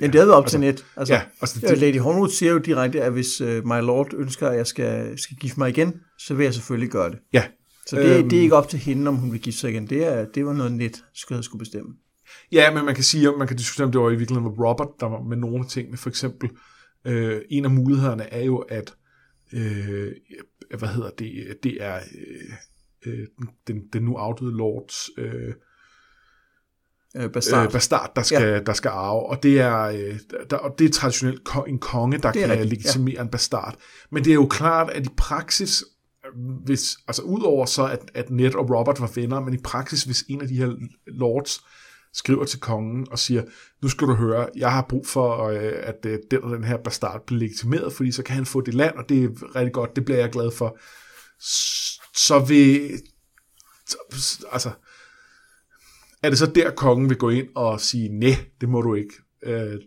Ja, det havde været op til net. Altså, ja, altså det, Lady Hornwood siger jo direkte, at hvis uh, my lord ønsker, at jeg skal, skal gifte mig igen, så vil jeg selvfølgelig gøre det. Ja. Så det, øhm, det er ikke op til hende, om hun vil gifte sig igen. Det, er, det var noget net, skulle skulle bestemme. Ja, men man kan sige, man kan diskutere, om det var i virkeligheden var Robert, der var med nogle af tingene. For eksempel, øh, en af mulighederne er jo, at øh, hvad hedder det, det er øh, øh den, den nu afdøde lords øh, øh, bastard. Øh, bastard, der skal, ja. der skal arve. Og det er, øh, der, og det er traditionelt en konge, der kan rigtigt, legitimere ja. en bastard. Men det er jo klart, at i praksis, hvis, altså udover så, at, at Ned og Robert var venner, men i praksis, hvis en af de her lords skriver til kongen og siger, nu skal du høre, jeg har brug for, øh, at øh, den og den her bastard bliver legitimeret, fordi så kan han få det land, og det er rigtig godt, det bliver jeg glad for. Så vil, altså, er det så der, kongen vil gå ind og sige, nej, det må du ikke. Øh,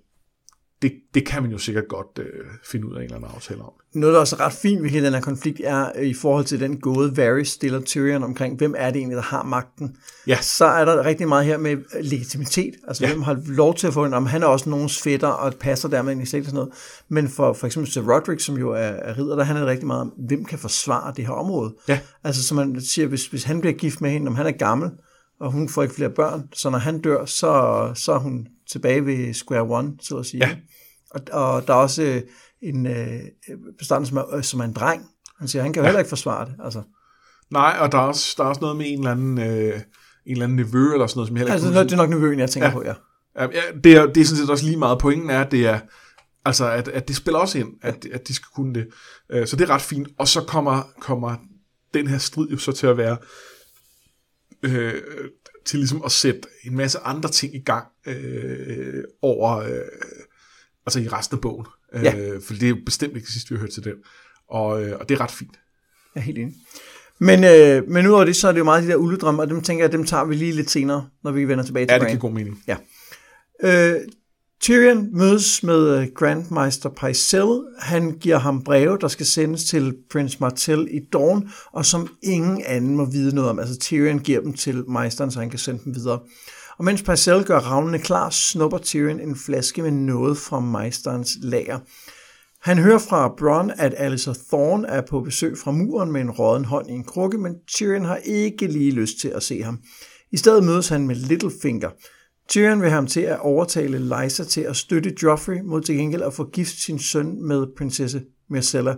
det, det kan man jo sikkert godt øh, finde ud af en eller anden aftale om. Noget, der også er ret fint ved den her konflikt, er øh, i forhold til den gåde, Varys stiller Tyrion omkring, hvem er det egentlig, der har magten? Ja. Så er der rigtig meget her med legitimitet. Altså, ja. hvem har lov til at få en, om han er også nogens fætter, og passer dermed ind i slægt og sådan noget. Men for, for eksempel Sir Roderick, som jo er, er ridder, der handler det rigtig meget om, hvem kan forsvare det her område? Ja. Altså, som man siger, hvis, hvis han bliver gift med hende, om han er gammel, og hun får ikke flere børn, så når han dør, så, så er hun tilbage ved square one, så at sige. Ja. Og, og der er også øh, en øh, bestand, som er, øh, som er en dreng. Han siger, han kan jo ja. heller ikke forsvare det. Altså. Nej, og der er, også, der er også noget med en eller anden, øh, en eller anden nevø, eller sådan noget, som heller ikke altså, det er nok nevøen, jeg tænker ja. på, ja. Ja, det, er, det er sådan set også lige meget. Pointen er, at det er, altså, at, at det spiller også ind, at, at de skal kunne det. Så det er ret fint. Og så kommer, kommer den her strid jo så til at være øh, til ligesom at sætte en masse andre ting i gang øh, over, øh, altså i resten af bogen. Ja. Øh, for det er jo bestemt ikke det sidste, vi har hørt til den. Og, øh, og det er ret fint. Jeg er helt enig. Men, øh, men udover det, så er det jo meget de der uledrømme, og dem tænker jeg, dem tager vi lige lidt senere, når vi vender tilbage til Ja, det giver god mening. Ja. Øh, Tyrion mødes med øh, Grandmeister Pycelle. Han giver ham breve, der skal sendes til Prince Martell i Dawn, og som ingen anden må vide noget om. Altså Tyrion giver dem til meisteren, så han kan sende dem videre. Og mens Pycelle gør ravnene klar, snupper Tyrion en flaske med noget fra mesterens lager. Han hører fra Bronn, at Alistair Thorne er på besøg fra muren med en råden hånd i en krukke, men Tyrion har ikke lige lyst til at se ham. I stedet mødes han med Littlefinger – Tyrion vil ham til at overtale Lysa til at støtte Joffrey mod til gengæld at få gift sin søn med prinsesse Myrcella.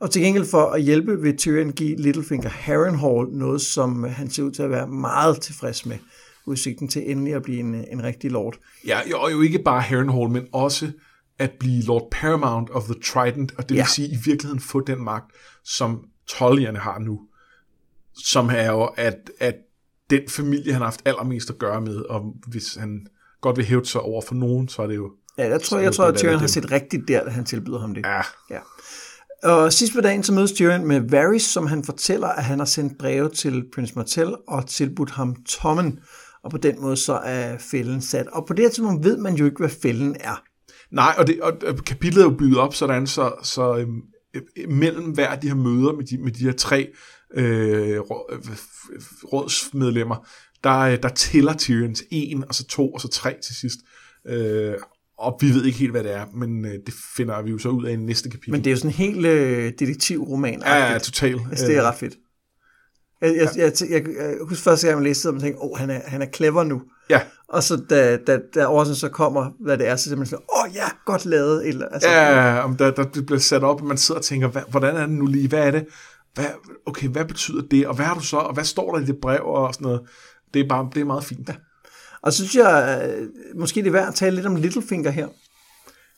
Og til gengæld for at hjælpe vil Tyrion give Littlefinger Harrenhal noget, som han ser ud til at være meget tilfreds med. Udsigten til endelig at blive en, en rigtig lord. Ja, og jo ikke bare Harrenhal, men også at blive Lord Paramount of the Trident, og det vil ja. sige i virkeligheden få den magt, som Tollierne har nu. Som er jo, at, at den familie, han har haft allermest at gøre med, og hvis han godt vil hæve sig over for nogen, så er det jo... Ja, jeg tror, jeg tror at Tyrion har set rigtigt der, da han tilbyder ham det. Ja. ja. Og sidst på dagen, så mødes Tyrion med Varys, som han fortæller, at han har sendt breve til Prince Martell og tilbudt ham Tommen. Og på den måde så er fælden sat. Og på det her tidspunkt ved man jo ikke, hvad fælden er. Nej, og, det, og kapitlet er jo bygget op sådan, så, så øhm, mellem hver af de her møder med de, med de her tre øh, rådsmedlemmer, der, der tæller Tyrion til en, og så to, og så tre til sidst. Øh, og vi ved ikke helt, hvad det er, men øh, det finder vi jo så ud af i næste kapitel. Men det er jo sådan en helt øh, detektivroman. Ja, ja, totalt. Altså, det er ret fedt. Jeg, jeg, jeg, jeg, jeg, jeg husker første gang, jeg læste det, og tænkte, åh, oh, han er, han er clever nu. Ja. Og så da, da, da Orson så kommer, hvad det er, så simpelthen sådan, åh oh, ja, godt lavet. Eller, altså, ja, om der, der, det bliver sat op, og man sidder og tænker, hvordan er det nu lige, hvad er det? Hvad, okay, hvad betyder det, og hvad har du så, og hvad står der i det brev, og sådan noget. Det er, bare, det er meget fint. Ja. (laughs) Og så synes jeg, øh, måske det er værd at tale lidt om Littlefinger her.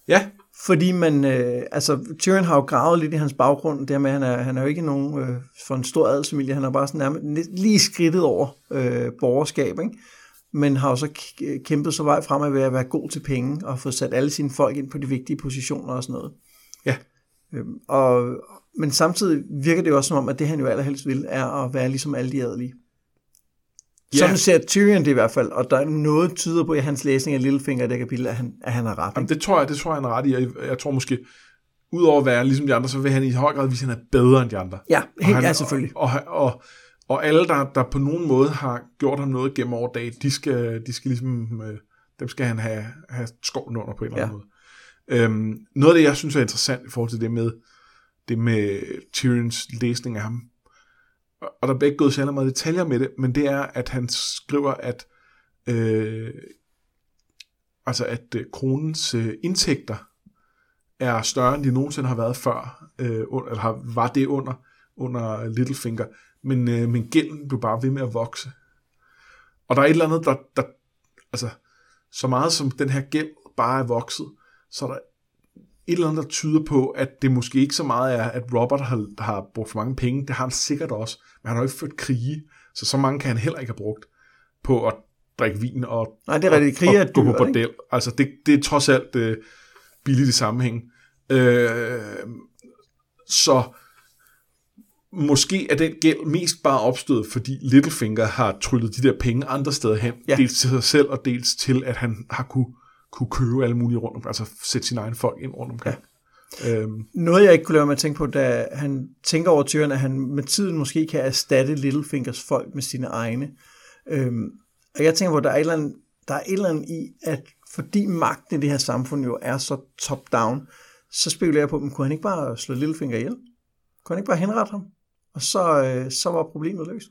Ja. Fordi man, øh, altså Tyrion har jo gravet lidt i hans baggrund, der med, at han er, han er jo ikke nogen øh, for en stor adelsfamilie, han er bare sådan nærmest lige skridtet over øh, borgerskab, ikke? men har jo så k- kæmpet sig vej fremad ved at være god til penge, og få sat alle sine folk ind på de vigtige positioner og sådan noget. Ja. Øhm, og, men samtidig virker det jo også som om, at det han jo allerhelst vil, er at være ligesom alle de adelige. Ja. Sådan ser Tyrion det i hvert fald, og der er noget tyder på i hans læsning af Littlefinger i det kapitel, at han, at han har ret. Jamen, det tror jeg, det tror jeg, han er ret i. Jeg, jeg tror måske, udover at være ligesom de andre, så vil han i høj grad vise, at han er bedre end de andre. Ja, Og helt, han, ja, selvfølgelig. Og, og, og, og alle, der, der på nogen måde har gjort ham noget gennem over dag, de skal, de skal ligesom, øh, dem skal han have, have skoven under på en eller anden måde. Øhm, noget af det, jeg synes er interessant i forhold til det med, det med Tyrions læsning af ham, og der bliver ikke gået særlig meget detaljer med det, men det er, at han skriver, at øh, altså at øh, kronens øh, indtægter er større, end de nogensinde har været før, øh, under, eller har, var det under, under Littlefinger, men, øh, men gælden blev bare ved med at vokse. Og der er et eller andet, der, der altså, så meget som den her gæld bare er vokset, så er der et eller andet, der tyder på, at det måske ikke så meget er, at Robert har, har brugt for mange penge. Det har han sikkert også, men han har jo ikke ført krige, så så mange kan han heller ikke have brugt på at drikke vin og, Nej, det er rigtigt. Krige og, og gå på dyrt, ikke? bordel. Altså, det, det er trods alt øh, billigt i sammenhæng. Øh, så måske er den gæld mest bare opstået, fordi Littlefinger har tryllet de der penge andre steder hen, ja. dels til sig selv, og dels til, at han har kunne, kunne købe alle mulige rundt om, altså sætte sine egne folk ind rundt omkring. Ja. Øhm, Noget, jeg ikke kunne lade med at tænke på, da han tænker over Tyrion, at han med tiden måske kan erstatte Littlefingers folk med sine egne. Øhm, og jeg tænker at der er, et eller andet, der er et eller andet i, at fordi magten i det her samfund jo er så top-down, så spekulerer jeg på, men kunne han ikke bare slå Littlefinger ihjel? Kunne han ikke bare henrette ham? Og så, øh, så var problemet løst.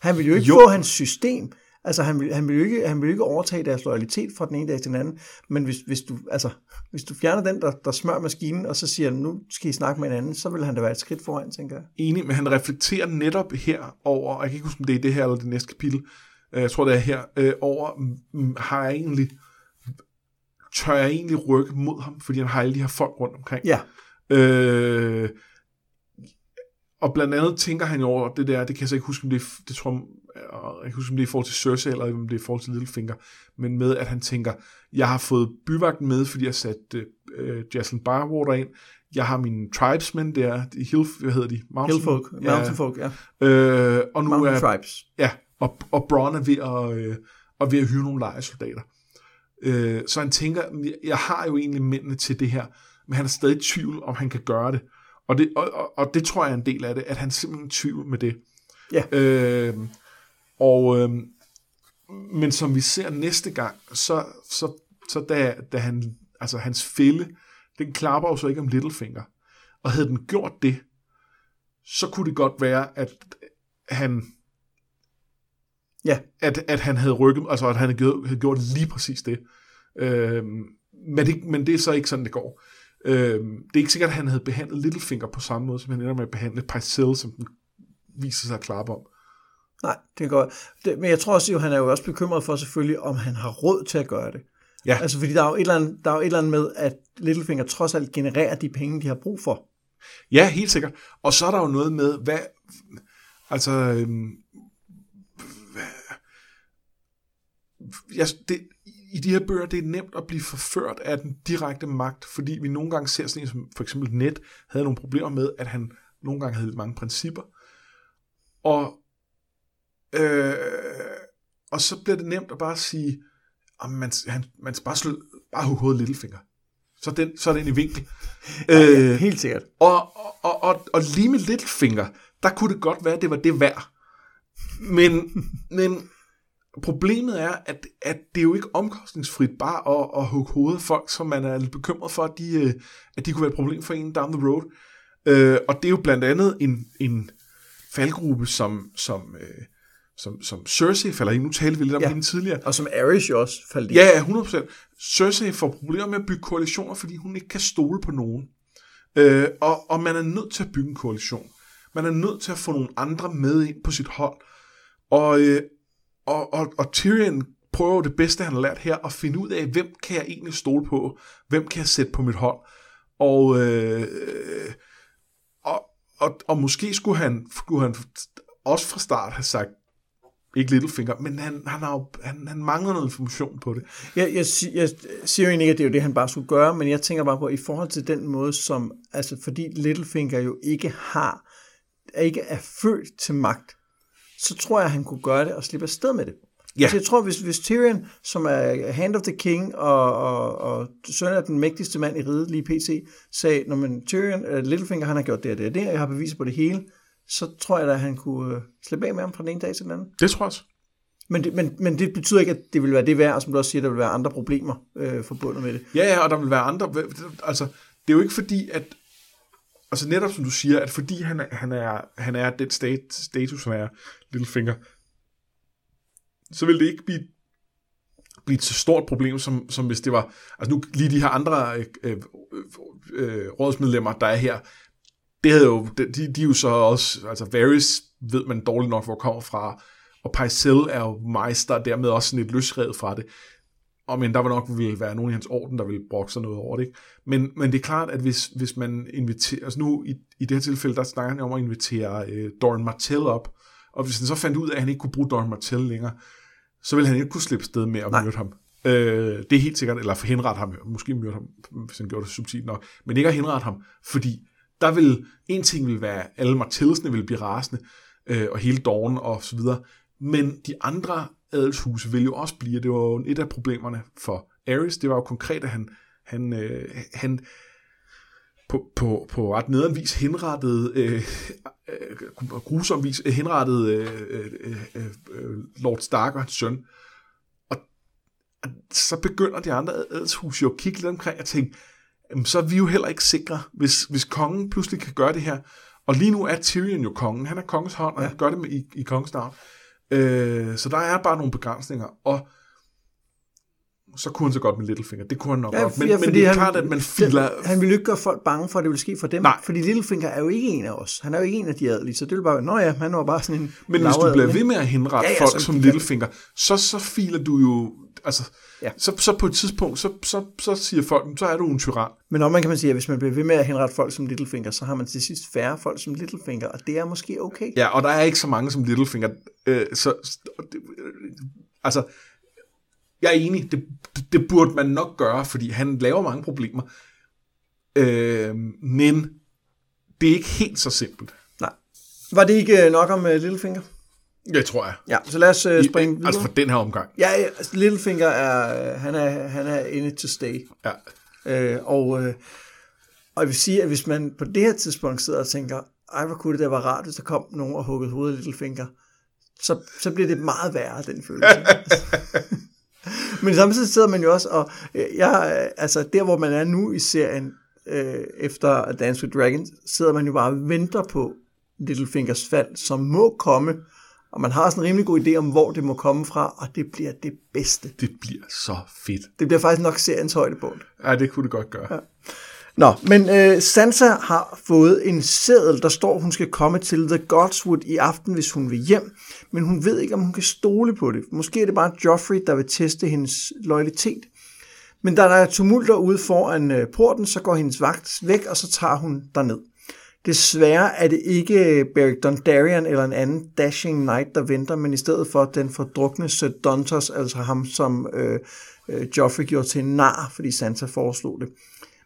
Han ville jo ikke jo. få hans system. Altså, han ville, han, jo ikke, han jo ikke overtage deres loyalitet fra den ene dag til den anden. Men hvis, hvis, du, altså, hvis du fjerner den, der, der smører maskinen, og så siger, nu skal I snakke med en anden, så vil han da være et skridt foran, tænker jeg. enig, men han reflekterer netop her over, og jeg kan ikke huske, om det er det her eller det næste kapitel, øh, jeg tror, det er her, øh, over, har jeg egentlig, tør jeg egentlig rykke mod ham, fordi han har alle de her folk rundt omkring. Ja, Øh, og blandt andet tænker han over det der, det kan jeg så ikke huske, om det det tror jeg, jeg kan ikke huske, om det er i forhold til Cersei, eller om det er i forhold til Littlefinger, men med, at han tænker, jeg har fået byvagten med, fordi jeg har sat øh, Jaslyn Barwater ind, jeg har mine tribesmen der, de hill, hvad hedder de? Mountain, Hillfolk, Mountain Folk, ja. Øh, og nu Mountain er, Tribes. Ja, og, og Bronn er ved at, øh, og ved at hyre nogle lejesoldater. Øh, så han tænker, jeg, har jo egentlig mændene til det her, men han er stadig i tvivl, om han kan gøre det. Og det, og, og, og det tror jeg er en del af det, at han er simpelthen i tvivl med det. Ja. Øh, og, øh, men som vi ser næste gang, så, så, så da, da han, altså hans fælde, den klapper jo så ikke om Littlefinger. Og havde den gjort det, så kunne det godt være, at han Ja, at, at han havde rykket, altså at han havde gjort, havde gjort lige præcis det. Øhm, men, det. Men det er så ikke sådan, det går. Øhm, det er ikke sikkert, at han havde behandlet Littlefinger på samme måde, som han ender med at behandle Pycelle, som den viser sig at klappe om. Nej, det er godt. Det, men jeg tror også, at han er jo også bekymret for selvfølgelig, om han har råd til at gøre det. Ja. Altså, fordi der er, jo et eller andet, der er jo et eller andet med, at Littlefinger trods alt genererer de penge, de har brug for. Ja, helt sikkert. Og så er der jo noget med, hvad... Altså... Øhm, hvad, jeg, det, I de her bøger, det er nemt at blive forført af den direkte magt, fordi vi nogle gange ser sådan en som for eksempel Ned, havde nogle problemer med, at han nogle gange havde lidt mange principper. Og, øh, og så bliver det nemt at bare sige, at man, han, man skal bare, slå, bare hugge hovedet Littlefinger. Så den, så er den i vinkel. Øh, Helt sikkert. Og, og, og, og lige med Littlefinger, der kunne det godt være, at det var det værd. Men, (laughs) men problemet er, at, at det er jo ikke omkostningsfrit bare at, at hugge hovedet af folk, som man er lidt bekymret for, at de, øh, at de kunne være et problem for en down the road. Øh, og det er jo blandt andet en, en faldgruppe, som, som, øh, som, som Cersei falder i. Nu talte vi lidt om Ja. hende tidligere. Og som Aerys jo også faldt i. Ja, ja, 100%. Cersei får problemer med at bygge koalitioner, fordi hun ikke kan stole på nogen. Øh, og, og man er nødt til at bygge en koalition. Man er nødt til at få nogle andre med ind på sit hold. Og, øh, og, og, og Tyrion prøver det bedste, han har lært her, at finde ud af, hvem kan jeg egentlig stole på? Hvem kan jeg sætte på mit hold? Og, øh, og, og, og måske skulle han, skulle han også fra start have sagt, ikke Littlefinger, men han, han, har jo, han, han mangler noget information på det. Jeg, jeg, jeg siger jo egentlig ikke, at det er jo det, han bare skulle gøre, men jeg tænker bare på, i forhold til den måde, som, altså fordi Littlefinger jo ikke har, ikke er født til magt, så tror jeg, at han kunne gøre det og slippe afsted med det. Ja. Altså, jeg tror, hvis, hvis Tyrion, som er Hand of the King og, og, og søn af den mægtigste mand i riget lige pt, sagde, når man Tyrion, uh, Littlefinger, han har gjort det og det og det, og jeg har beviser på det hele, så tror jeg da, at han kunne uh, slippe af med ham fra den ene dag til den anden. Det tror jeg også. Men det, men, men det betyder ikke, at det vil være det værd, og som du også siger, der vil være andre problemer øh, forbundet med det. Ja, ja, og der vil være andre... Altså, det er jo ikke fordi, at... Altså netop som du siger, at fordi han er, han er, han er den stat, status, som er Littlefinger, så vil det ikke blive, blive et så stort problem, som, som hvis det var... Altså nu lige de her andre øh, øh, øh, rådsmedlemmer, der er her, det havde jo, de, de er jo så også... Altså Varys ved man dårligt nok, hvor kommer fra, og Pycelle er jo meister, dermed også sådan lidt løsrevet fra det. Og men der var nok ville være nogen i hans orden, der ville brokke sig noget over det. Ikke? Men, men det er klart, at hvis, hvis man inviterer... Altså nu, i, i det her tilfælde, der snakker han om at invitere øh, Doran Martell op. Og hvis han så fandt ud af, at han ikke kunne bruge Doran Martell længere, så ville han ikke kunne slippe sted med at myrde ham. Øh, det er helt sikkert, eller henrette ham, måske myrde ham, hvis han gjorde det subtilt nok, men ikke at henrette ham, fordi der vil, en ting vil være, alle Martellsene vil blive rasende, øh, og hele Dorn og så videre, men de andre adelshuse vil jo også blive, det var jo et af problemerne for Ares, det var jo konkret, at han, han, øh, han på, på, på ret nederen vis henrettede, øh, øh, øh grusom vis henrettede øh, øh, øh, øh, Lord Stark og hans søn. Og, og så begynder de andre adelshuse jo at kigge lidt omkring og tænke, så er vi jo heller ikke sikre, hvis, hvis kongen pludselig kan gøre det her. Og lige nu er Tyrion jo kongen. Han er kongens hånd, og han gør det med, i, i kongens navn. Øh, så der er bare nogle begrænsninger, og så kunne han så godt med Littlefinger. Det kunne han nok Ja, godt. Men, ja, men det er klart, at man filer... Han ville ikke gøre folk bange for, at det ville ske for dem. Nej. Fordi Littlefinger er jo ikke en af os. Han er jo ikke en af de adelige, så det ville bare nå ja, han var bare sådan en Men hvis du bliver ved med at henrette Ja, ja, folk så- som ja. Littlefinger, så, så filer du jo... Altså, Ja. så, så på et tidspunkt, så, så, så siger folk, så er du en tyran. Men om man kan man sige, at hvis man bliver ved med at henrette folk som Littlefinger, så har man til sidst færre folk som Littlefinger, og det er måske okay. Ja, og der er ikke så mange som Littlefinger. Øh, så, øh, altså, jeg er enig, det, det, det burde man nok gøre, fordi han laver mange problemer. Øh, men det er ikke helt så simpelt. Nej. Var det ikke øh, nok om uh, Littlefinger? Jeg tror jeg. Ja, så lad os uh, springe videre. Altså for den her omgang. Ja, altså, Littlefinger er, han er, han er in it to stay. Ja. Øh, og, øh, og jeg vil sige, at hvis man på det her tidspunkt sidder og tænker, ej, hvor kunne det da være rart, hvis der kom nogen og huggede hovedet af Littlefinger, så, så bliver det meget værre, den følelse. (laughs) (laughs) Men samtidig sidder man jo også, og øh, jeg, øh, altså der, hvor man er nu i serien, øh, efter Dance with Dragons, sidder man jo bare og venter på Littlefingers fald, som må komme, og man har også en rimelig god idé om, hvor det må komme fra, og det bliver det bedste. Det bliver så fedt. Det bliver faktisk nok seriens højdepunkt. Ja, det kunne det godt gøre. Ja. Nå, men øh, Sansa har fået en seddel, der står, hun skal komme til The Godswood i aften, hvis hun vil hjem. Men hun ved ikke, om hun kan stole på det. Måske er det bare Joffrey, der vil teste hendes loyalitet. Men da der er tumulter ude foran øh, porten, så går hendes vagt væk, og så tager hun derned. Desværre er det ikke øh, Beric Dondarrion eller en anden dashing knight, der venter, men i stedet for den fordrukne Sir Dontos, altså ham, som øh, øh, Joffrey gjorde til en nar, fordi Sansa foreslog det.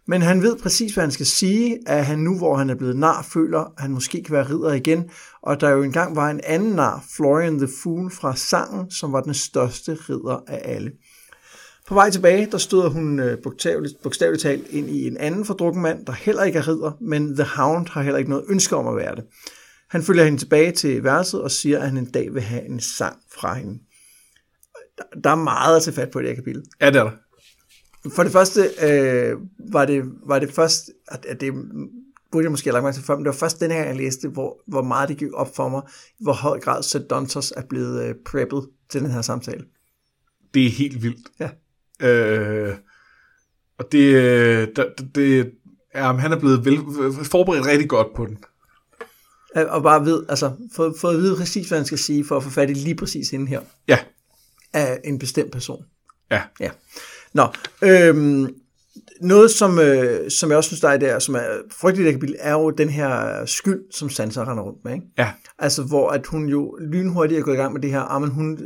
Men han ved præcis, hvad han skal sige, at han nu, hvor han er blevet nar, føler, at han måske kan være ridder igen, og der jo engang var en anden nar, Florian the Fool fra sangen, som var den største ridder af alle. På vej tilbage, der støder hun øh, bogstaveligt, bogstaveligt talt ind i en anden fordrukken mand, der heller ikke er ridder, men The Hound har heller ikke noget ønske om at være det. Han følger hende tilbage til værelset og siger, at han en dag vil have en sang fra hende. Der- Der er meget at tage fat på i det her kapitel. ja, det er der. For det første øh, var, det, var det først, at, at det burde jeg måske have lagt mig til før, men det var først denne her, jeg læste, hvor, hvor meget det gik op for mig, hvor høj grad Sir Dontos er blevet øh, preppet til den her samtale. Det er helt vildt. Ja. Øh, og det, øh, det, det ja, han er blevet vel, forberedt rigtig godt på den. Øh, Og bare ved, altså, fået, fået at vide præcis, hvad han skal sige, for at få fat i lige præcis hende her, Ja, af en bestemt person. ja. Ja. Nå, øhm, noget, som, øh, som jeg også synes, der er der, som er frygteligt akabil, er jo den her skyld, som Sansa render rundt med. Ikke? Ja. Altså, hvor at hun jo lynhurtigt er gået i gang med det her, ah, men hun,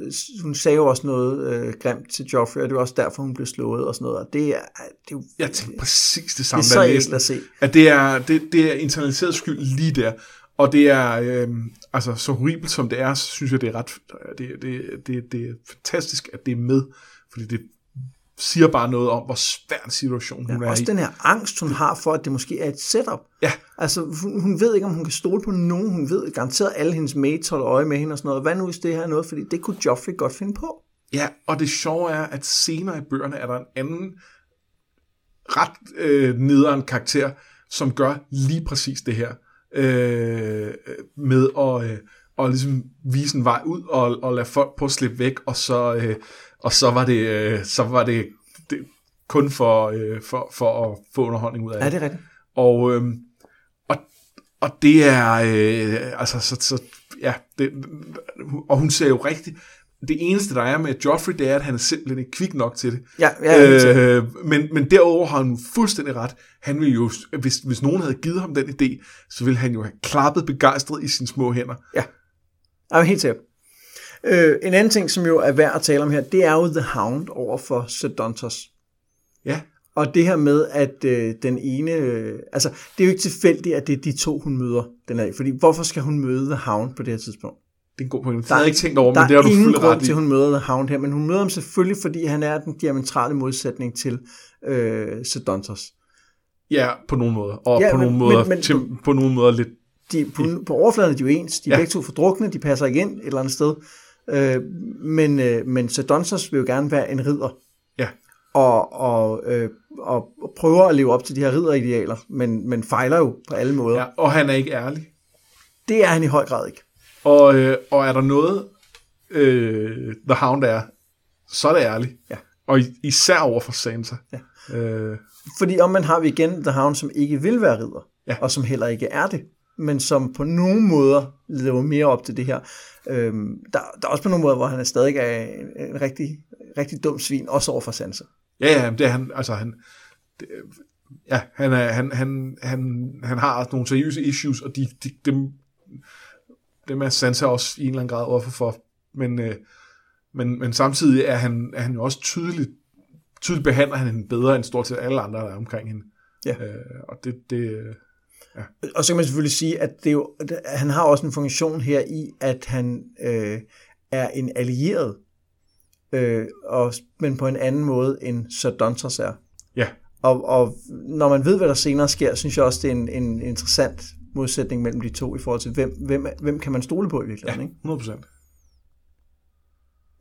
hun sagde jo også noget øh, grimt til Joffrey, og det var også derfor, hun blev slået og sådan noget. Og det er, det er jo Jeg tænkte præcis det det samme, er så ægelt at se. at det er, det, det er internaliseret skyld lige der. Og det er, øh, altså så horribelt som det er, så synes jeg, det er ret, det, det, det, det er fantastisk, at det er med, fordi det siger bare noget om, hvor svær en situation hun Ja, er også i. den her angst, hun har for, at det måske er et setup. Ja. Altså, hun, hun ved ikke, om hun kan stole på nogen. Hun ved garanteret, alle hendes mates holder øje med hende og sådan noget. Hvad nu, hvis det her er noget? Fordi det kunne Joffrey godt finde på. Ja, og det sjove er, at senere i bøgerne er der en anden ret øh, nederen karakter, som gør lige præcis det her. Øh, med at, øh, at ligesom vise en vej ud og, og lade folk på at slippe væk, og så, øh, og så var det, øh, så var det, det kun for, øh, for, for at få underholdning ud af Er det rigtigt? Og, øh, og, og det er, øh, altså, så, så, ja, det, og hun ser jo rigtigt, det eneste, der er med Joffrey, det er, at han er simpelthen ikke kvik nok til det. Ja, ja, øh, men, men derover har han fuldstændig ret. Han ville jo, hvis, hvis nogen havde givet ham den idé, så ville han jo have klappet begejstret i sine små hænder. Ja, jeg er helt sikkert. Øh, en anden ting, som jo er værd at tale om her, det er jo The Hound over for Sedontos. Ja, Og det her med, at øh, den ene... Øh, altså, det er jo ikke tilfældigt, at det er de to, hun møder den af. Fordi hvorfor skal hun møde The Hound på det her tidspunkt? det er en god point. Det havde jeg ikke tænkt over, der men det har du er fuldt grund ret til, i. at hun møder The Hound her, men hun møder ham selvfølgelig, fordi han er den diametrale modsætning til øh, Sedontos. Ja, på nogle måder. Og Ja, på, men- nogle måder, men- men- til, på nogle måder lidt... De, på, på overfladen er de jo ens. De er Ja. begge to fordrukne, de passer ikke ind et eller andet sted. Øh, men, øh, men Sedontos vil jo gerne være en ridder. Ja, og, og, øh, og prøver at leve op til de her ridderidealer, men, men fejler jo på alle måder. ja, og han er ikke ærlig. Det er han i høj grad ikke. Og, øh, og er der noget, øh, The Hound er, så er det ærligt. Ja. Og især over for Sansa. Ja. Øh, Fordi om man har vi igen The Hound, som ikke vil være ridder, Ja. og som heller ikke er det, men som på nogle måder lever mere op til det her. Øhm, der, der er også på nogle måder, hvor han er stadig er en, en rigtig, rigtig dum svin, også over for Sansa. Ja, ja, det er han, altså han, det, ja, han, er, han, han, han, han har nogle seriøse issues, og de, de, dem, dem er Sansa også i en eller anden grad offer for, men, øh, men, men samtidig er han, er han jo også tydeligt, tydeligt behandler han hende bedre end stort set alle andre, der er omkring hende. Ja. Øh, og det, det, Og så kan man selvfølgelig sige, at det jo, han har også en funktion her i, at han øh, er en allieret, øh, og, men på en anden måde end Sir Dontos er. ja, Og, og når man ved, hvad der senere sker, synes jeg også, det er en, en interessant modsætning mellem de to i forhold til, hvem, hvem, hvem kan man stole på i ja, virkeligheden. Ikke? 100 procent.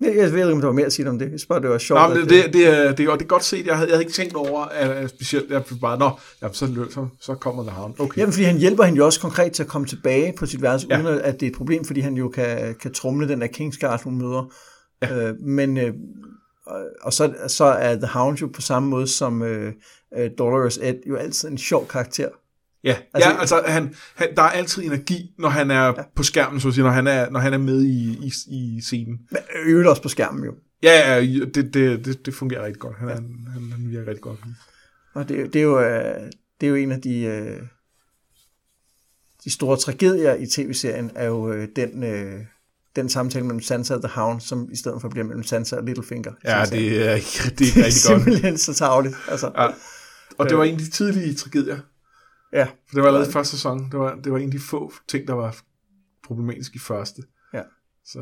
Jeg, ved ikke, om der var mere at sige om det. Jeg spørger, det var sjovt. Nå, men det, det, det, er, det, er, det er godt set. Jeg havde, jeg havde ikke tænkt over, at, specielt, jeg bare, nå, ja, så, løb, så, så kommer The Hound. Okay. Jamen, fordi han hjælper hende jo også konkret til at komme tilbage på sit værelse, Ja. uden at det er et problem, fordi han jo kan, kan trumle den der Kingsguard, hun møder. Ja. Øh, men, øh, og, og så, så er The Hound jo på samme måde som øh, øh, Dolores Ed jo altid en sjov karakter. Ja, altså, ja, altså han, han, der er altid energi, når han er ja. på skærmen, så at sige, når han er, når han er med i, i, i scenen. Men i øvrigt også på skærmen jo. Ja, ja, det, det, det, det fungerer rigtig godt. Han, ja. han, han, han virker rigtig godt. Og det, det, er jo, øh, det er jo en af de, øh, de store tragedier i tv-serien, er jo øh, den, øh, den samtale mellem Sansa og The Hound, som i stedet for bliver mellem Sansa og Littlefinger. Ja, det er, det er det er rigtig godt. (laughs) simpelthen så tavligt. Altså, Ja. Og det var en af de tidlige tragedier. Ja. For det var allerede i første sæson. Det var, det var en af de få ting, der var problematisk i første. Ja. Så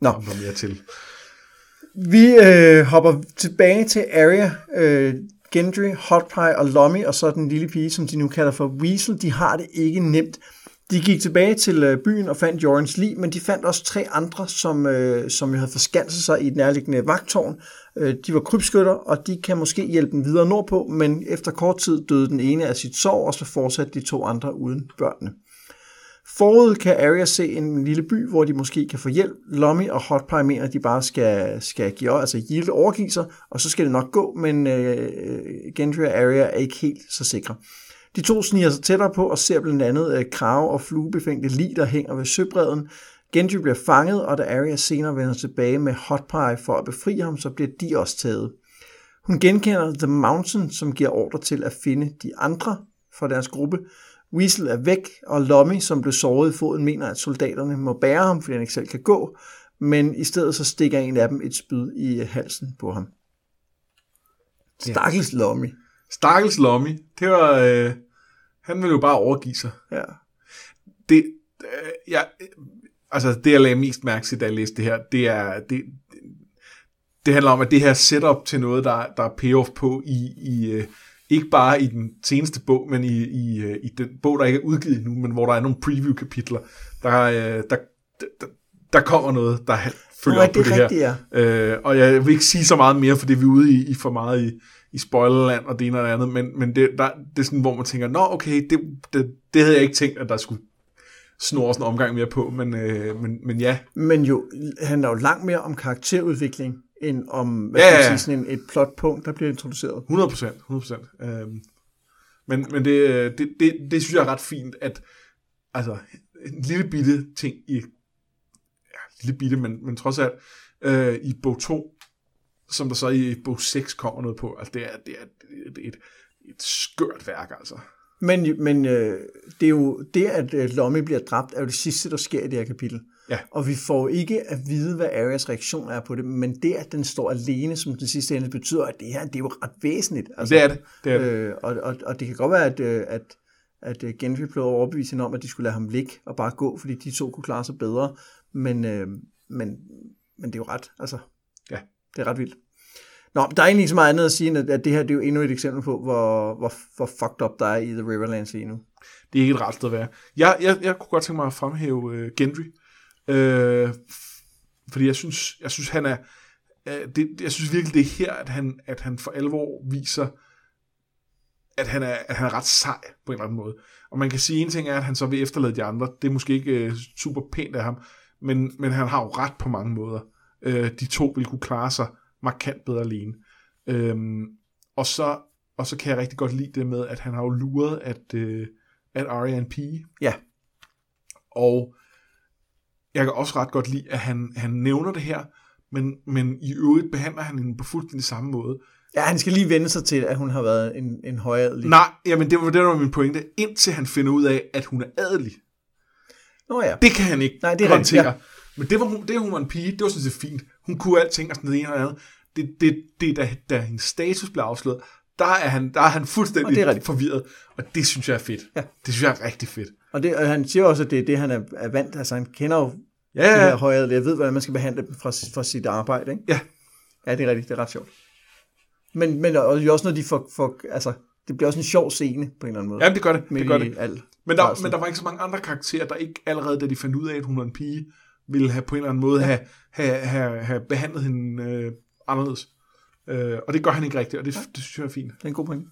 Nå. kom der mere til. Vi øh, hopper tilbage til Arya, øh, Gendry, Hotpie og Lommy, og så den lille pige, som de nu kalder for Weasel. De har det ikke nemt. De gik tilbage til øh, byen og fandt Jorans lig, men de fandt også tre andre, som, øh, som jo havde forskanset sig i et nærliggende vagtårn. Øh, de var krybskytter, og de kan måske hjælpe dem videre nordpå, men efter kort tid døde den ene af sit sorg, og så fortsatte de to andre uden børnene. Forud kan Arya se en lille by, hvor de måske kan få hjælp. Lommy og Hotpie mener, at de bare skal, skal give, op, altså Yield overgive sig, og så skal det nok gå, men øh, øh, Gendry og Arya er ikke helt så sikre. De to sniger sig tættere på og ser blandt andet øh, krave og fluebefængte lig, der hænger ved søbredden. Gendry bliver fanget, og da Arya senere vender tilbage med Hotpie for at befri ham, så bliver de også taget. Hun genkender The Mountain, som giver ordre til at finde de andre for deres gruppe. Weasel er væk, og Lommy, som blev såret i foden, mener, at soldaterne må bære ham, fordi han ikke selv kan gå, men i stedet så stikker en af dem et spyd i halsen på ham. Stakkels Lommy. Stakkels Lommy, det var... Øh, han ville jo bare overgive sig. Ja. Det, øh, ja, altså det, jeg lagde mest mærke til, da jeg læste det her, det er... Det, det handler om, at det her setup til noget, der, der er payoff på i, i øh, ikke bare i den seneste bog, men i, i, øh, i den bog, der ikke er udgivet nu, men hvor der er nogle preview-kapitler, der, øh, der, der, der kommer noget, der følger Nå, op på det det her. rigtigt, Øh, og jeg vil ikke sige så meget mere, fordi vi er ude i, i for meget i, i spoilerland og det ene og det andet, men, men det, der, det er sådan, hvor man tænker, nå okay, det, det, det havde jeg ikke tænkt, at der skulle snores en omgang mere på, men, øh, men, men ja, Men jo, han er jo langt mere om karakterudvikling, end om hvad Ja, ja, ja, ja. ja. Sige, sådan en, et plotpunkt, der bliver introduceret. 100 procent, 100 procent. Øhm, men men det, øh, det, det, det synes jeg er ret fint, at altså, en lille bitte ting i, ja, lille bitte, men, men trods alt, øh, i bog 2, som der så i bog 6 kommer noget på, altså det er, det er, er et, et skørt værk, altså. Men, men øh, det er jo det, at øh, Lommy bliver dræbt, er jo det sidste, der sker i det her kapitel. Ja. Og vi får ikke at vide, hvad Arias reaktion er på det, men det, at den står alene som den sidste ende, betyder, at det her det er jo ret væsentligt. Altså, det er det, det er det. Øh, og, og, og det kan godt være, at, øh, at, at øh, Genfrey blev overbevist om, at de skulle lade ham ligge og bare gå, fordi de to kunne klare sig bedre. Men, øh, men, men det er jo ret, altså, Ja. det er ret vildt. Nå, der er egentlig ikke så meget andet at sige, end at, det her det er jo endnu et eksempel på, hvor, hvor, hvor fucked up der er i The Riverlands lige nu. Det er ikke et ret sted at være. Jeg, jeg, jeg kunne godt tænke mig at fremhæve øh, Gendry. Øh, fordi jeg synes, jeg synes, han er... Øh, det, jeg synes virkelig, det er her, at han, at han for alvor viser, at han, er, at han er ret sej på en eller anden måde. Og man kan sige, en ting er, at han så vil efterlade de andre. Det er måske ikke øh, super pænt af ham, men, men han har jo ret på mange måder. Øh, de to vil kunne klare sig markant bedre alene. Øhm, og, så, og så kan jeg rigtig godt lide det med, at han har jo luret, at, øh, at Arya er en pige. Ja. Og jeg kan også ret godt lide, at han, han nævner det her, men, men i øvrigt behandler han hende på fuldstændig samme måde. Ja, han skal lige vende sig til, at hun har været en, en højadelig. Nej, jamen det var, det var min pointe. Indtil han finder ud af, at hun er adelig. Nå ja. Det kan han ikke Nej, det er håndtere. rigtigt, Men det var hun, det, hun var en pige, det var sådan set fint. Hun kunne alting og sådan noget ene og andet. Det, det, det da, da hendes status blev afsløret, der er han, der er han Og fuldstændig det er rigtigt. forvirret. Og det synes jeg er fedt. Ja. Det synes jeg er rigtig fedt. Og, det, og han siger også, at det er det, han er, er vant. Altså, han kender jo Ja, ja. det her ja, højadelige. Jeg ved, hvordan man skal behandle dem fra, fra sit arbejde, ikke? ja. Ja, det er rigtigt. Det er ret sjovt. Men, men og det også noget, de får, får... Altså, det bliver også en sjov scene, på en eller anden måde. Jamen, det gør det. Det, gør det. alt. Men der, men der var ikke så mange andre karakterer, der ikke allerede, da de fandt ud af, at hun var en pige, ville have på en eller anden måde have, have, have, have behandlet hende øh, anderledes. Øh, og det gør han ikke rigtigt, og det, det synes jeg er fint. Det er en god point.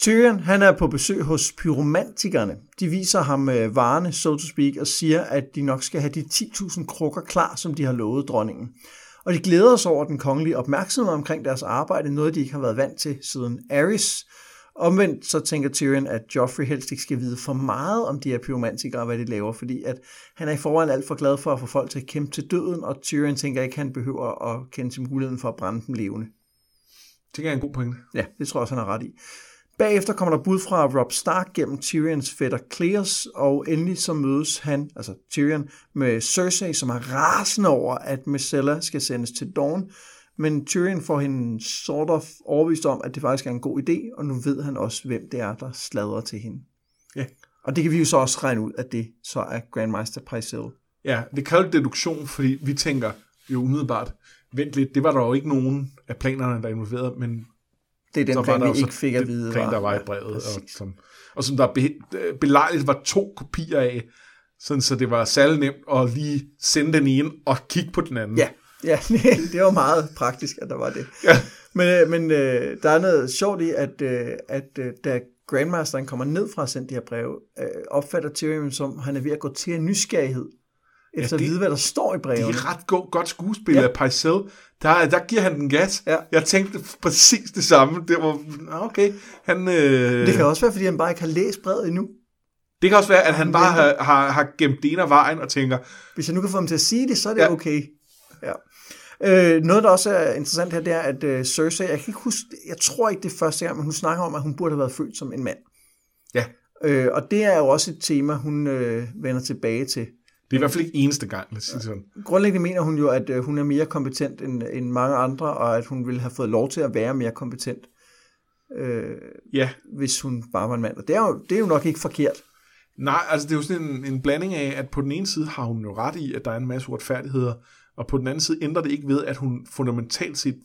Tyrion, han er på besøg hos pyromantikerne. De viser ham øh, varerne, so to speak, og siger, at de nok skal have de 10.000 krukker klar, som de har lovet dronningen. Og de glæder sig over den kongelige opmærksomhed omkring deres arbejde, noget de ikke har været vant til siden Aerys. Omvendt så tænker Tyrion, at Joffrey helst ikke skal vide for meget om de her pyromantikere og hvad de laver, fordi at han er i forvejen alt for glad for at få folk til at kæmpe til døden, og Tyrion tænker ikke, at han behøver at kende til muligheden for at brænde dem levende. Det er en god pointe. Ja, det tror jeg også, han har ret i. Bagefter kommer der bud fra Rob Stark gennem Tyrions fætter Clears, og endelig så mødes han, altså Tyrion, med Cersei, som er rasende over, at Myrcella skal sendes til Dawn, men Tyrion får hende sort of overbevist om, at det faktisk er en god idé, og nu ved han også, hvem det er, der sladrer til hende. Ja. Og det kan vi jo så også regne ud, at det så er Grandmaster Pycelle. Ja, det kalder deduktion, fordi vi tænker jo umiddelbart, vent lidt, det var der jo ikke nogen af planerne, der er involveret, men Det er den plan, var vi ikke fik at vide. plan, var- der var i ja, brevet, og præcis. som, og som der be, øh, belejligt var to kopier af, sådan så det var særlig nemt at lige sende den ene og kigge på den anden. Ja, ja (laughs) det var meget praktisk, at der var det. Ja. Men, øh, men øh, der er noget sjovt i, at, øh, at øh, da Grandmasteren kommer ned fra at sende de her breve, øh, opfatter Tyrion som, han er ved at gå til en nysgerrighed, efter det- at vide, hvad der står i Det brevene. er ret go- godt skuespil Ja. af Pycelle. Der, der giver han den gas. Ja. Jeg tænkte præcis det samme. Det var, okay. Han, øh, Det kan også være, fordi han bare ikke har læst brevet endnu. det kan også være, at han Han bare har, har, har gemt det ene af vejen og tænker, Hvis jeg nu kan få ham til at sige det, så er det Ja. ja. okay. Ja. Øh, noget, der også er interessant her, det er, at øh, Cersei, jeg kan ikke huske, jeg tror ikke det første gang, men hun snakker om, at hun burde have været født som en mand. Ja. Øh, og det er jo også et tema, hun øh, vender tilbage til. Det er i hvert fald ikke eneste gang, lad os sige sådan. Grundlæggende mener hun jo, at øh, hun er mere kompetent end, end mange andre, og at hun ville have fået lov til at være mere kompetent, øh, Ja, hvis hun bare var en mand. Og det er jo, det er jo nok ikke forkert. Nej, altså det er jo sådan en, en blanding af, at på den ene side har hun jo ret i, at der er en masse uretfærdigheder, og på den anden side ændrer det ikke ved, at hun fundamentalt set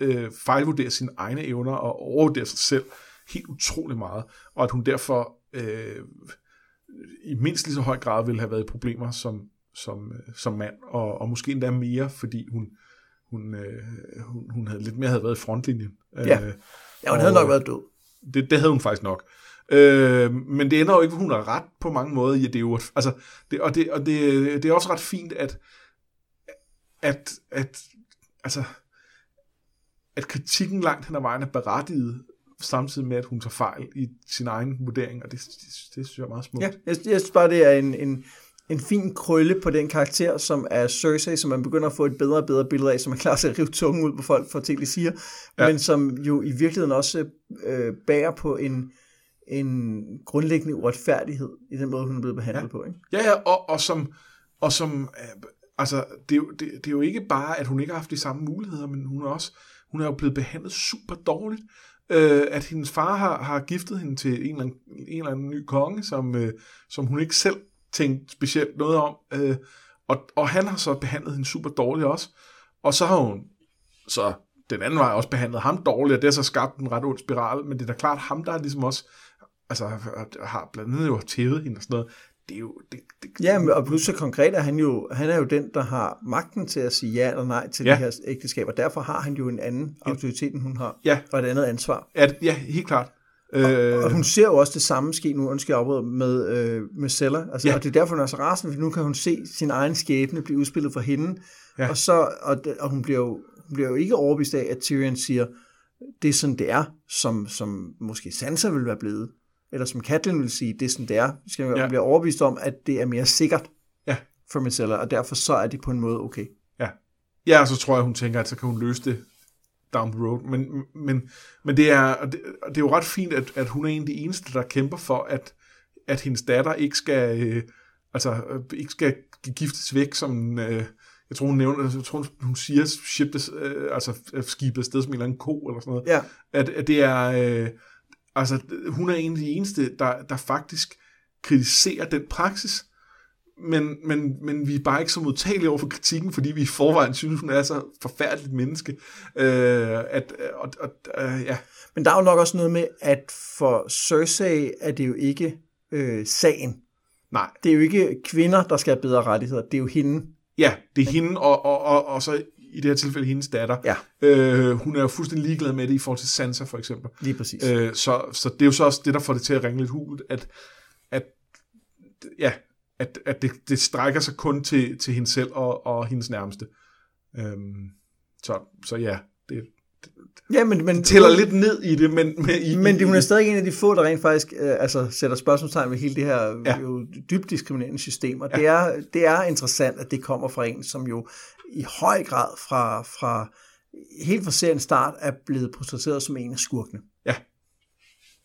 øh, fejlvurderer sine egne evner og overvurderer sig selv helt utrolig meget, og at hun derfor øh, i mindst lige så høj grad ville have været i problemer som, som, øh, som mand, og, og måske endda mere, fordi hun, hun, øh, hun, hun havde lidt mere havde været i frontlinjen. Ja. Øh, Ja, hun havde Og- nok været død. det, det havde hun faktisk nok. Øh, men det ender jo ikke, at hun har ret på mange måder i, at det er jo, altså, det, og, det, og det, det er også ret fint, at, at, at, altså, at kritikken langt hen ad vejen er berettiget, samtidig med, at hun tager fejl i sin egen vurdering, og det, det, det synes jeg er meget smukt. Ja, jeg, jeg synes bare, det er en, en, en fin krølle på den karakter, som er Cersei, som man begynder at få et bedre og bedre billede af, som er klar til at rive tungen ud på folk, for ting de siger, ja. Ja. men som jo i virkeligheden også øh, bærer på en, en grundlæggende uretfærdighed i den måde, hun er blevet behandlet ja. på. Ikke? Ja, ja, og, og som, og som øh, altså, det er, jo, det, det er jo ikke bare, at hun ikke har haft de samme muligheder, men hun er også, hun er jo blevet behandlet super dårligt. Øh, at hendes far har, har giftet hende til en eller anden, en eller anden ny konge, som, øh, som hun ikke selv tænkte specielt noget om. Øh, og, og han har så behandlet hende super dårligt også. Og så har hun så den anden vej også behandlet ham dårligt, og det har så skabt en ret ond spiral, men det er da klart ham, der er ligesom også altså, har blandt andet jo tævet hende og sådan noget. Det er jo, det, det, Ja, men- og så konkret er han jo, han er jo den, der har magten til at sige ja eller nej til ja. Ja. det her ægteskab, og derfor har han jo en anden autoritet, end hun har, Ja. og et andet ansvar. At, ja, helt klart. Øh, Og hun ser jo også det samme ske nu, undskyld afbryder, med, øh, med Sella. Altså, ja. Ja. Og det er derfor, hun er så rasende, fordi nu kan hun se sin egen skæbne blive udspillet for hende. Ja. Og, så, og, og hun, bliver jo, hun bliver jo ikke overbevist af, at Tyrion siger, det er sådan, det er, som, som måske Sansa ville være blevet. Eller som Catelyn vil sige, det er sådan, det er. Skal ja. Bliver overbevist om, at det er mere sikkert Ja. for Myrcella, og derfor så er det på en måde okay. ja. ja, og så tror jeg, hun tænker, at så kan hun løse det down the road. Men, men, men det, er, og det, og det er jo ret fint, at, at hun er en af de eneste, der kæmper for, at, at hendes datter ikke skal, øh, altså, øh, ikke skal giftes væk som... Øh, jeg tror, hun nævner, jeg tror, hun siger, ship øh, altså skibet afsted som en eller anden ko, eller sådan noget. Ja, at, at det er, øh, altså hun er en af de eneste, der, der faktisk kritiserer den praksis, men, men, men vi er bare ikke så modtagelige over for kritikken, fordi vi i forvejen synes, hun er så forfærdeligt menneske. Øh, at, og, og, øh, ja. men der er jo nok også noget med, at for Cersei er det jo ikke øh, sagen. Nej, Det er jo ikke kvinder, der skal have bedre rettigheder. Det er jo hende. ja, det er hende, og, og, og, og så i det her tilfælde hendes datter. Ja. Øh, hun er jo fuldstændig ligeglad med det i forhold til Sansa, for eksempel. Lige præcis. Øh, så, så det er jo så også det, der får det til at ringe lidt hult, at, at, ja, at, at det, det strækker sig kun til, til hende selv og, og hendes nærmeste. Øhm, så, så ja, det, ja, men, men, det tæller lidt ned i det, men... men, i, Men det, hun er stadig en af de få, der rent faktisk øh, altså, sætter spørgsmålstegn ved hele det her. Ja. jo, dybt diskriminerende system. Og ja. det, er, det er interessant, at det kommer fra en, som jo i høj grad fra, fra helt fra seriens start er blevet portrætteret som en af skurkene. Ja.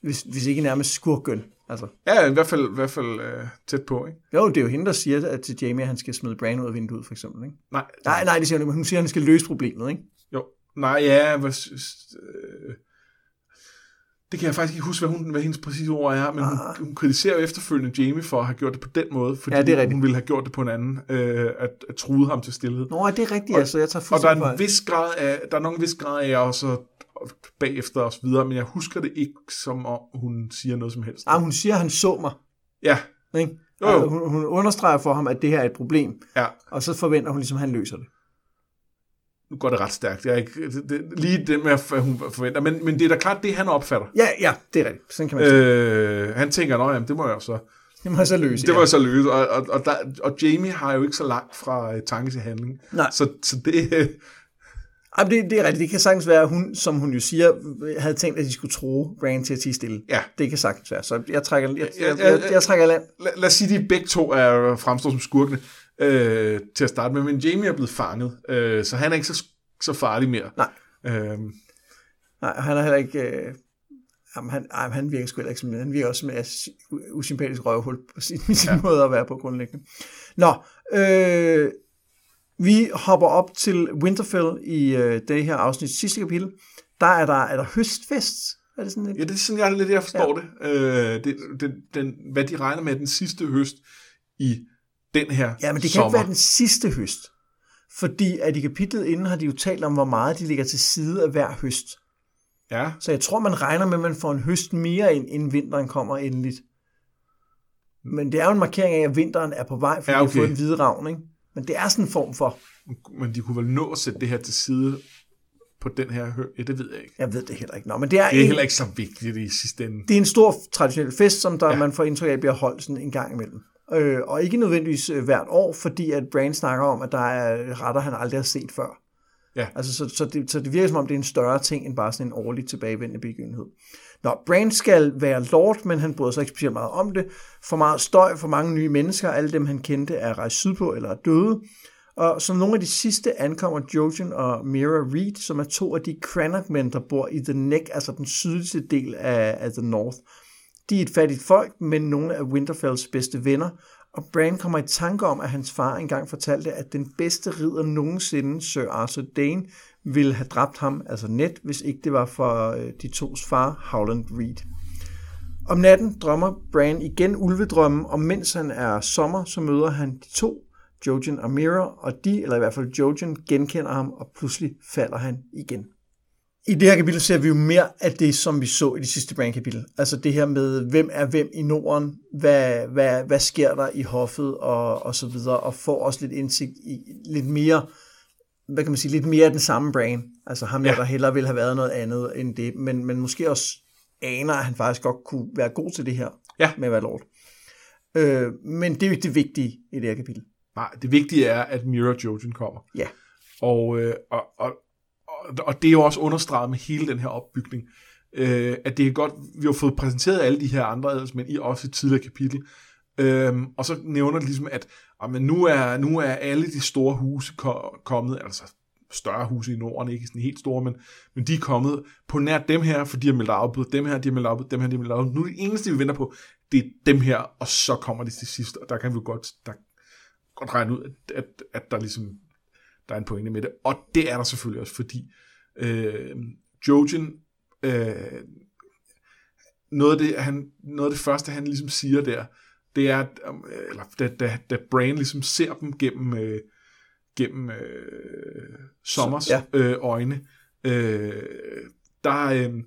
Hvis, hvis ikke nærmest skurken. Altså, Ja, i hvert fald, i hvert fald øh, tæt på, ikke? jo, det er jo hende, der siger at til Jamie, at han skal smide Bran ud af vinduet, for eksempel. Ikke? Nej, Nej, nej, det siger hun ikke, men hun siger, at han skal løse problemet. Ikke? jo. Nej, ja, hvad, øh, det kan jeg faktisk ikke huske, hvad, hun, hvad hendes præcise ord er, men hun, hun kritiserer jo efterfølgende Jamie for at have gjort det på den måde, fordi Ja, det er hun ville have gjort det på en anden, øh, at, at trude ham til stillhed. Nå, det er rigtigt, Og- altså. Jeg tager Og der er en vis grad af, der er nok en vis grad af også bagefter og så videre, men jeg husker det ikke, som om hun siger noget som helst. Ah, hun siger, at han så mig. Ja, Ikke? Jo, jo. Og Hun, hun understreger for ham, at det her er et problem. ja. Og så forventer hun ligesom, at han løser det. Nu går det ret stærkt. Jeg er ikke, det, det, lige det med, hvad hun forventer. Men, men det er da klart, det han opfatter. Ja, ja, det er rigtigt. Sådan kan man sige. Øh, han tænker, jamen, det må jeg så, Det må jeg så løse. det må jeg så løse. Og, og, og, der, og Jamie har jo ikke så langt fra øh, tanke til handling. Nej. Så, så det, øh, Jamen, det, det er rigtigt. Det kan sagtens være, at hun, som hun jo siger, havde tænkt, at de skulle tro Bran til at tige stille. ja. Det kan sagtens være. Så jeg trækker, jeg, jeg, jeg, ja. jeg trækker land. Lad, lad os sige, at de begge to er fremstår som skurkene. Øh, til at starte med, men Jamie er blevet fanget, øh, så han er ikke så, så farlig mere. Nej. Øh, Nej, han er heller ikke... Øh, jamen, han, ej, han virker sgu heller ikke som... Han virker også som et usympatisk røvhul på sin, (laughs) sin ja. måde at være på grundlæggende. Nå, øh, vi hopper op til Winterfell i øh, det her afsnit sidste kapitel. Der er der, er der høstfest. Er det sådan lidt? Ja, det er sådan, jeg lidt jeg forstår ja. det. Øh, det, det den, hvad de regner med den sidste høst i den her Ja, men det kan sommer. ikke være den sidste høst. Fordi at i kapitlet inden har de jo talt om, hvor meget de ligger til side af hver høst. Ja, Så jeg tror, man regner med, at man får en høst mere ind, inden vinteren kommer endeligt. Men det er jo en markering af, at vinteren er på vej, fordi Ja, okay. okay. har fået en hvide ravn, ikke? Men det er sådan en form for, men de kunne vel nå at sætte det her til side på den her hø. Ja, det ved jeg ikke. jeg ved det heller ikke. Nå, men det er, Det er en, heller ikke så vigtigt i sidste ende. det er en stor traditionel fest, som der, ja. man får indtryk af bliver holdt sådan en gang imellem. Øh, og ikke nødvendigvis øh, hvert år, fordi at Bran snakker om, at der er retter, han aldrig har set før. Ja. Altså, så, så, det, så det virker som om, det er en større ting, end bare sådan en årligt tilbagevendende begivenhed. Nå, Bran skal være lord, men han bryder sig ikke specielt meget om det. For meget støj, for mange nye mennesker, alle dem han kendte er rejst sydpå eller er døde. Og som nogle af de sidste ankommer Jojen og Mira Reed, som er to af de Crannock-mænd, der bor i The Neck, altså den sydligste del af, af The North. De er et fattigt folk, men nogle af Winterfells bedste venner, og Bran kommer i tanke om, at hans far engang fortalte, at den bedste ridder nogensinde, Sir Arthur Dane, ville have dræbt ham, altså Ned, hvis ikke det var for øh, de tos far, Howland Reed. Om natten drømmer Bran igen ulvedrømmen, og mens han er sommer, så møder han de to, Jojen og Mira, og de, eller i hvert fald Jojen, genkender ham, og pludselig falder han igen. I det her kapitel ser vi jo mere af det, som vi så i det sidste Bran-kapitel. Altså det her med, hvem er hvem i Norden, hvad, hvad, hvad sker der i hoffet, og, og så videre, og får også lidt indsigt i lidt mere, hvad kan man sige, lidt mere af den samme Bran. Altså ham der, Ja. der hellere ville have været noget andet end det, men, men måske også aner, at han faktisk godt kunne være god til det her, Ja. med at være lord. Øh, men det er jo ikke det vigtige i det her kapitel. Nej, det vigtige er, at Mira Jojen kommer. Ja. Og, øh, og, og, og, det er jo også understreget med hele den her opbygning, øh, at det er godt, vi har fået præsenteret alle de her andre adelsmænd i også et tidligere kapitel, Øhm, og så nævner det ligesom, at ah, jamen, nu, er, nu er alle de store huse ko- kommet, altså større huse i Norden, ikke sådan helt store, men, men de er kommet på nær dem her, for de har meldt afbud, dem her, de har meldt afbud, dem her, de har meldt afbud. Nu er det eneste, vi venter på, det er dem her, og så kommer det til sidst, og der kan vi jo godt, der, godt regne ud, at, at, at der ligesom, der er en pointe med det, og det er der selvfølgelig også, fordi øh, Jojen, øh, noget, af det, han, noget af det første, han ligesom siger der, det er, at, øh, eller da, da, da Bran ligesom ser dem gennem, øh, gennem øh, Sommers Så- ja. øh, øjne, øh, der, øh,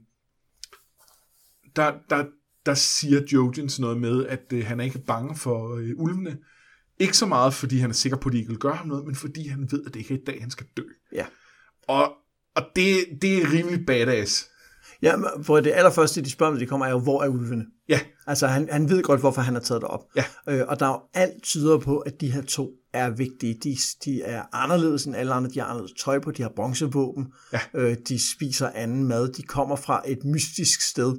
der, der, der siger Jojen sådan noget med, at øh, han er ikke bange for øh, ulvene. Ikke så meget, fordi han er sikker på, at de ikke vil gøre ham noget, men fordi han ved, at det ikke er i dag, han skal dø. Ja. Og, og det, det er rimelig badass. Ja, for det allerførste, de spørger, de kommer, er jo, hvor er ulvene? Ja, Altså, han, han ved godt, hvorfor han har taget det op. Ja. Øh, og der er jo alt tyder på, at de her to er vigtige. De, de er anderledes end alle andre. De har anderledes tøj på. De har bronzevåben. Ja. Øh, de spiser anden mad. De kommer fra et mystisk sted.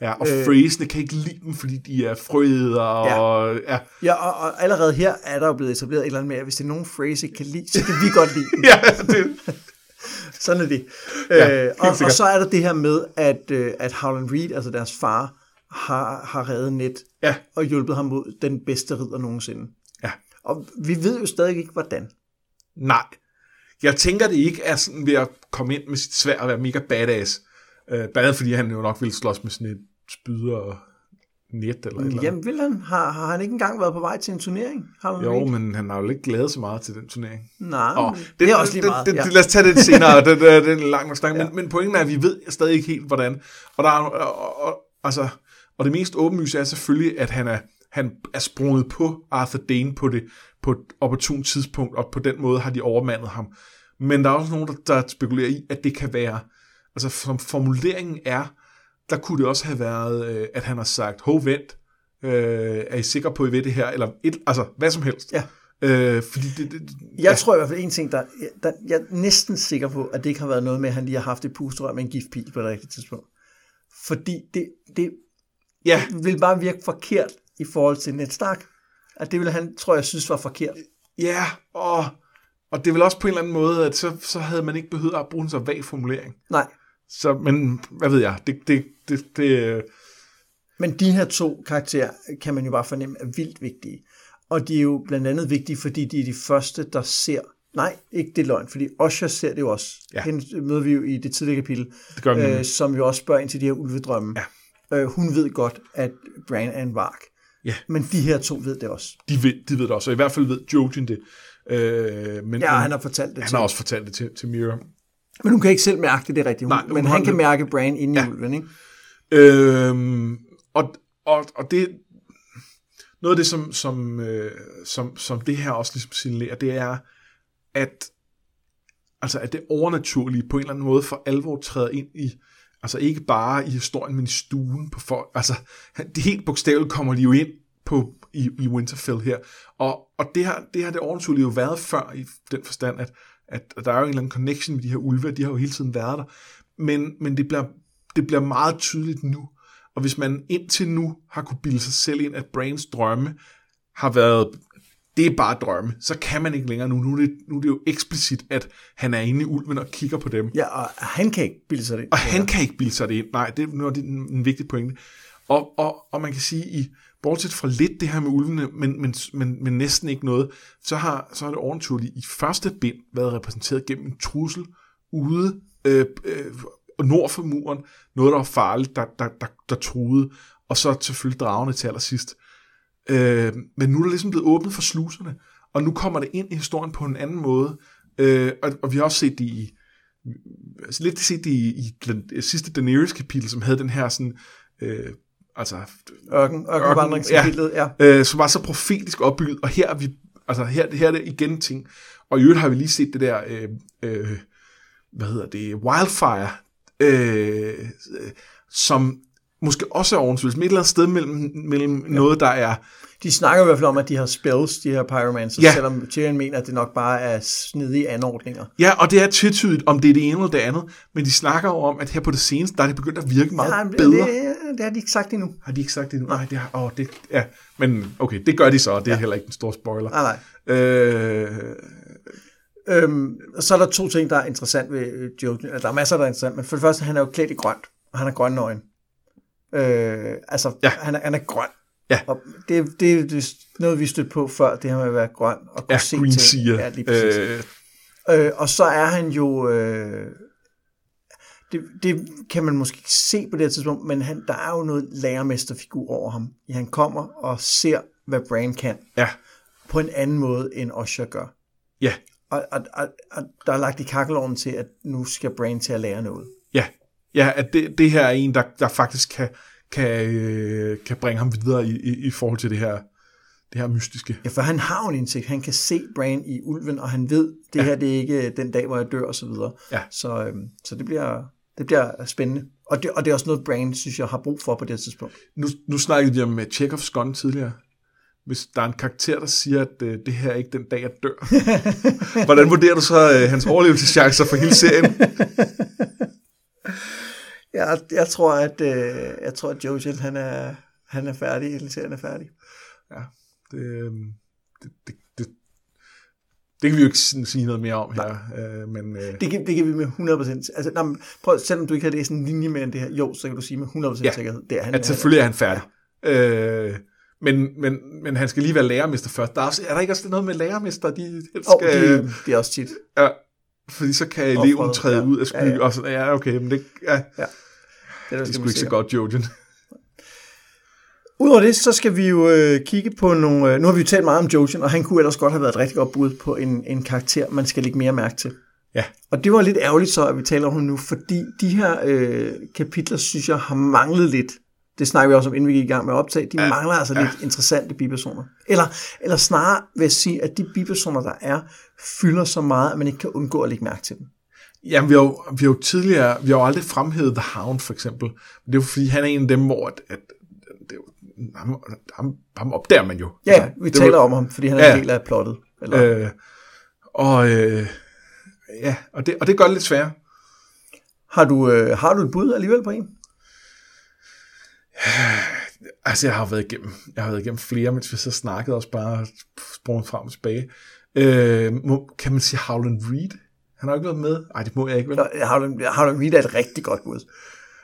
Ja og øh, Phrasene kan ikke lide dem, fordi de er frøder, og ja, Ja, og, og allerede her er der jo blevet etableret et eller andet med, at hvis det er nogen phrase ikke kan lide, så kan vi godt lide (laughs) den. ja det, (laughs) Sådan er det. Ja, øh, og, og så er der det her med, at, øh, at Howland Reed, altså deres far, har, har reddet Ned ja, og hjulpet ham mod den bedste ridder nogensinde. ja. Og vi ved jo stadig ikke, hvordan. Nej. Jeg tænker, det ikke er sådan ved at komme ind med sit svær og være mega badass. Øh, andet fordi han jo nok ville slås med sådan et spyd og net eller et eller. Jamen, vil han? Har, har han ikke engang været på vej til en turnering? Howland Jo, Reed? men han har jo ikke glædet så meget til den turnering. Nej, oh, det, det er også lige det, meget. Det, ja. det, lad os tage det senere, det, det, det er en lang nok snak, Ja. men, men pointen er, at vi ved stadig ikke helt, hvordan. Og, der er, og, og, altså, og det mest åbenlyse er selvfølgelig, at han er, han er sprunget på Arthur Dane på, det, på et opportun tidspunkt, og på den måde har de overmandet ham. Men der er også nogen, der, der spekulerer i, at det kan være, altså som formuleringen er, der kunne det også have været, øh, at han har sagt, hov vent, øh, er I sikre på, at I ved det her? Eller et, altså, hvad som helst. Ja. Øh, fordi det, det, Jeg ja. tror i hvert fald en ting, der, der... Jeg er næsten sikker på, at det ikke har været noget med, at han lige har haft et pusterør med en giftpil på det rigtige tidspunkt. Fordi det, det ja, vil bare virke forkert i forhold til Ned Stark. At det ville han, tror jeg, synes var forkert. Ja, og, og det er vel også på en eller anden måde, at så, så havde man ikke behøvet at bruge en så vag formulering. Nej, Så, men hvad ved jeg, det, det, det, det Men de her to karakterer kan man jo bare fornemme er vildt vigtige. Og de er jo blandt andet vigtige, fordi de er de første, der ser... Nej, ikke det er løgn, fordi Osha ser det jo også. Ja. Hende møder vi jo i det tidligere kapitel, det gør vi øh, som jo også spørger ind til de her ulvedrømme. Ja. Øh, hun ved godt, at Bran er en vark. Ja. Men de her to ved det også. de, ved, de ved det også, og i hvert fald ved Jojen det. Øh, men, Ja, han har fortalt det han til har også fortalt det til, til Mira. Men hun kan ikke selv mærke det, det er rigtigt. Hun, Nej, men han kan mærke Bran inde Ja. i ulven, ikke? Øhm, og, og, og det noget af det, som, som, øh, som, som det her også ligesom signalerer, det er, at, altså, at det overnaturlige på en eller anden måde for alvor træder ind i, altså ikke bare i historien, men i stuen på folk. Altså, det helt bogstaveligt kommer de jo ind på, i, i Winterfell her. Og, og det, har, det har det overnaturlige jo været før i den forstand, at, at der er jo en eller anden connection med de her ulve, de har jo hele tiden været der. Men, men det, bliver, det bliver meget tydeligt nu. Og hvis man indtil nu har kunne bilde sig selv ind, at Brains drømme har været, det er bare drømme, så kan man ikke længere nu. Nu er det, nu er det jo eksplicit, at han er inde i ulven og kigger på dem. Ja, og han kan ikke bilde sig det. Og han kan ikke bilde sig det ind. Nej, det er nu er det en, en vigtig pointe. Og, og, og man kan sige, i bortset fra lidt det her med ulvene, men, men, men, men næsten ikke noget, så har, så har det overnaturligt i første bind været repræsenteret gennem en trussel ude øh, øh, nord for muren. Noget, der var farligt, der, der, der, der truede. Og så selvfølgelig dragende til allersidst. Øh, men nu er der ligesom blevet åbnet for sluserne, og nu kommer det ind i historien på en anden måde. Øh, og, og vi har også set det i, altså lidt set det i, i den sidste Daenerys-kapitel, som havde den her sådan, øh, altså, Ørken, ørkenvandringskapitlet, ja. øh, som var så profetisk opbygget, og her er vi, altså her, her er det igen ting, og i øvrigt har vi lige set det der, øh, øh, hvad hedder det, Wildfire, øh, øh, som måske også er oventvivl, et eller andet sted mellem, mellem ja. noget, der er, De snakker i hvert fald om, at de har spells, de her pyromancers, Ja. ja. selvom Tyrion mener, at det nok bare er snedige anordninger. ja, og det er tvetydigt, om det er det ene eller det andet, men de snakker jo om, at her på det seneste, der er det begyndt at virke meget Ja, bedre. det, det har de ikke sagt endnu. Har de ikke sagt det endnu? Nej, det har, åh, det, ja, men okay, det gør de så, og det er heller ikke en stor spoiler. Nej, nej. Øh, Øhm, så er der to ting, der er interessant ved øh, Joe. Der er masser, der er interessant, men for det første, han er jo klædt i grønt, og han er grønne øjne. Øh, altså, Ja. ja. han, er, han er grøn. Ja. Og det, det, det er noget, vi stødte på før, det her med at være grøn og kunne ja, se Green ting. siger. Ja, lige præcis. Øh, Øh, og så er han jo... Øh, det, det kan man måske ikke se på det her tidspunkt, men han, der er jo noget lærermesterfigur over ham. Han kommer og ser, hvad Bran kan, ja, på en anden måde, end Osha gør. ja, Og, og, og, og der er lagt i kakkeloven til, at nu skal Bran til at lære noget. ja, ja, at det, det her er en, der, der faktisk kan, kan, øh, kan bringe ham videre i, i, i forhold til det her, det her mystiske. Ja, for han har jo en indsigt. Han kan se Bran i ulven, og han ved, det ja. her det er ikke den dag, hvor jeg dør, og så videre. Ja. Så, øhm, så det, bliver, det bliver spændende. Og det, og det er også noget, Bran, synes jeg, har brug for på det tidspunkt. Nu, nu snakkede de om uh, Chekhovs gun tidligere. Hvis der er en karakter, der siger, at uh, det her er ikke den dag, jeg dør. (laughs) Hvordan vurderer du så uh, hans overlevelseschancer for hele serien? (laughs) Jeg, jeg tror, at, øh, jeg tror, at Jojen, han er, han er færdig, hele serien er færdig. Ja, det, øhm, det, det, det, det kan vi jo ikke sige noget mere om her. Uh, men, uh, Det kan, det kan vi med 100%. Altså, nej, men prøv, selvom du ikke har læst en linje mere end det her, jo, så kan du sige med 100% Ja. ja. sikkerhed, det er han. at selvfølgelig er han færdig. Øh, men, men, men han skal lige være lærermester først. Der er, også, er der ikke også noget med lærermester? De, de Oh, skal, det, det er også tit. ja, fordi så kan eleven træde ja. ud af skygge. Ja, ja. Og sådan, ja, okay, men det, ja, der det er sgu ikke så godt, Jojen. Udover det, så skal vi jo øh, kigge på nogle... Øh, nu har vi jo talt meget om Jojen, og han kunne ellers godt have været et rigtig godt bud på en, en karakter, man skal lægge mere mærke til. Ja. Og det var lidt ærgerligt så, at vi taler om ham nu, fordi de her øh, kapitler, synes jeg, har manglet lidt. Det snakker vi også om, inden vi gik i gang med at optage. De ja. mangler altså ja. lidt interessante bipersoner. Eller, eller snarere vil jeg sige, at de bipersoner, der er, fylder så meget, at man ikke kan undgå at lægge mærke til dem. Jamen, vi har, jo, vi har jo tidligere, vi har jo aldrig fremhævet The Hound, for eksempel. Men det er jo fordi, han er en af dem, hvor at, at, det ham, ham, ham opdager man jo. Ja, vi det taler var- om ham, fordi han er Ja. en del af plottet. Eller, Øh, og, øh, ja, og det, og det gør det lidt sværere. har, du, øh, har du et bud alligevel på en? (sighs) Altså, jeg har været igennem, jeg har været igennem flere, mens vi så snakkede også bare sprunget frem og tilbage. Øh, må, kan man sige Howland Reed? Han har ikke været med. Nej, det må jeg ikke, vel? Howland, Howland Reed er et rigtig godt bud.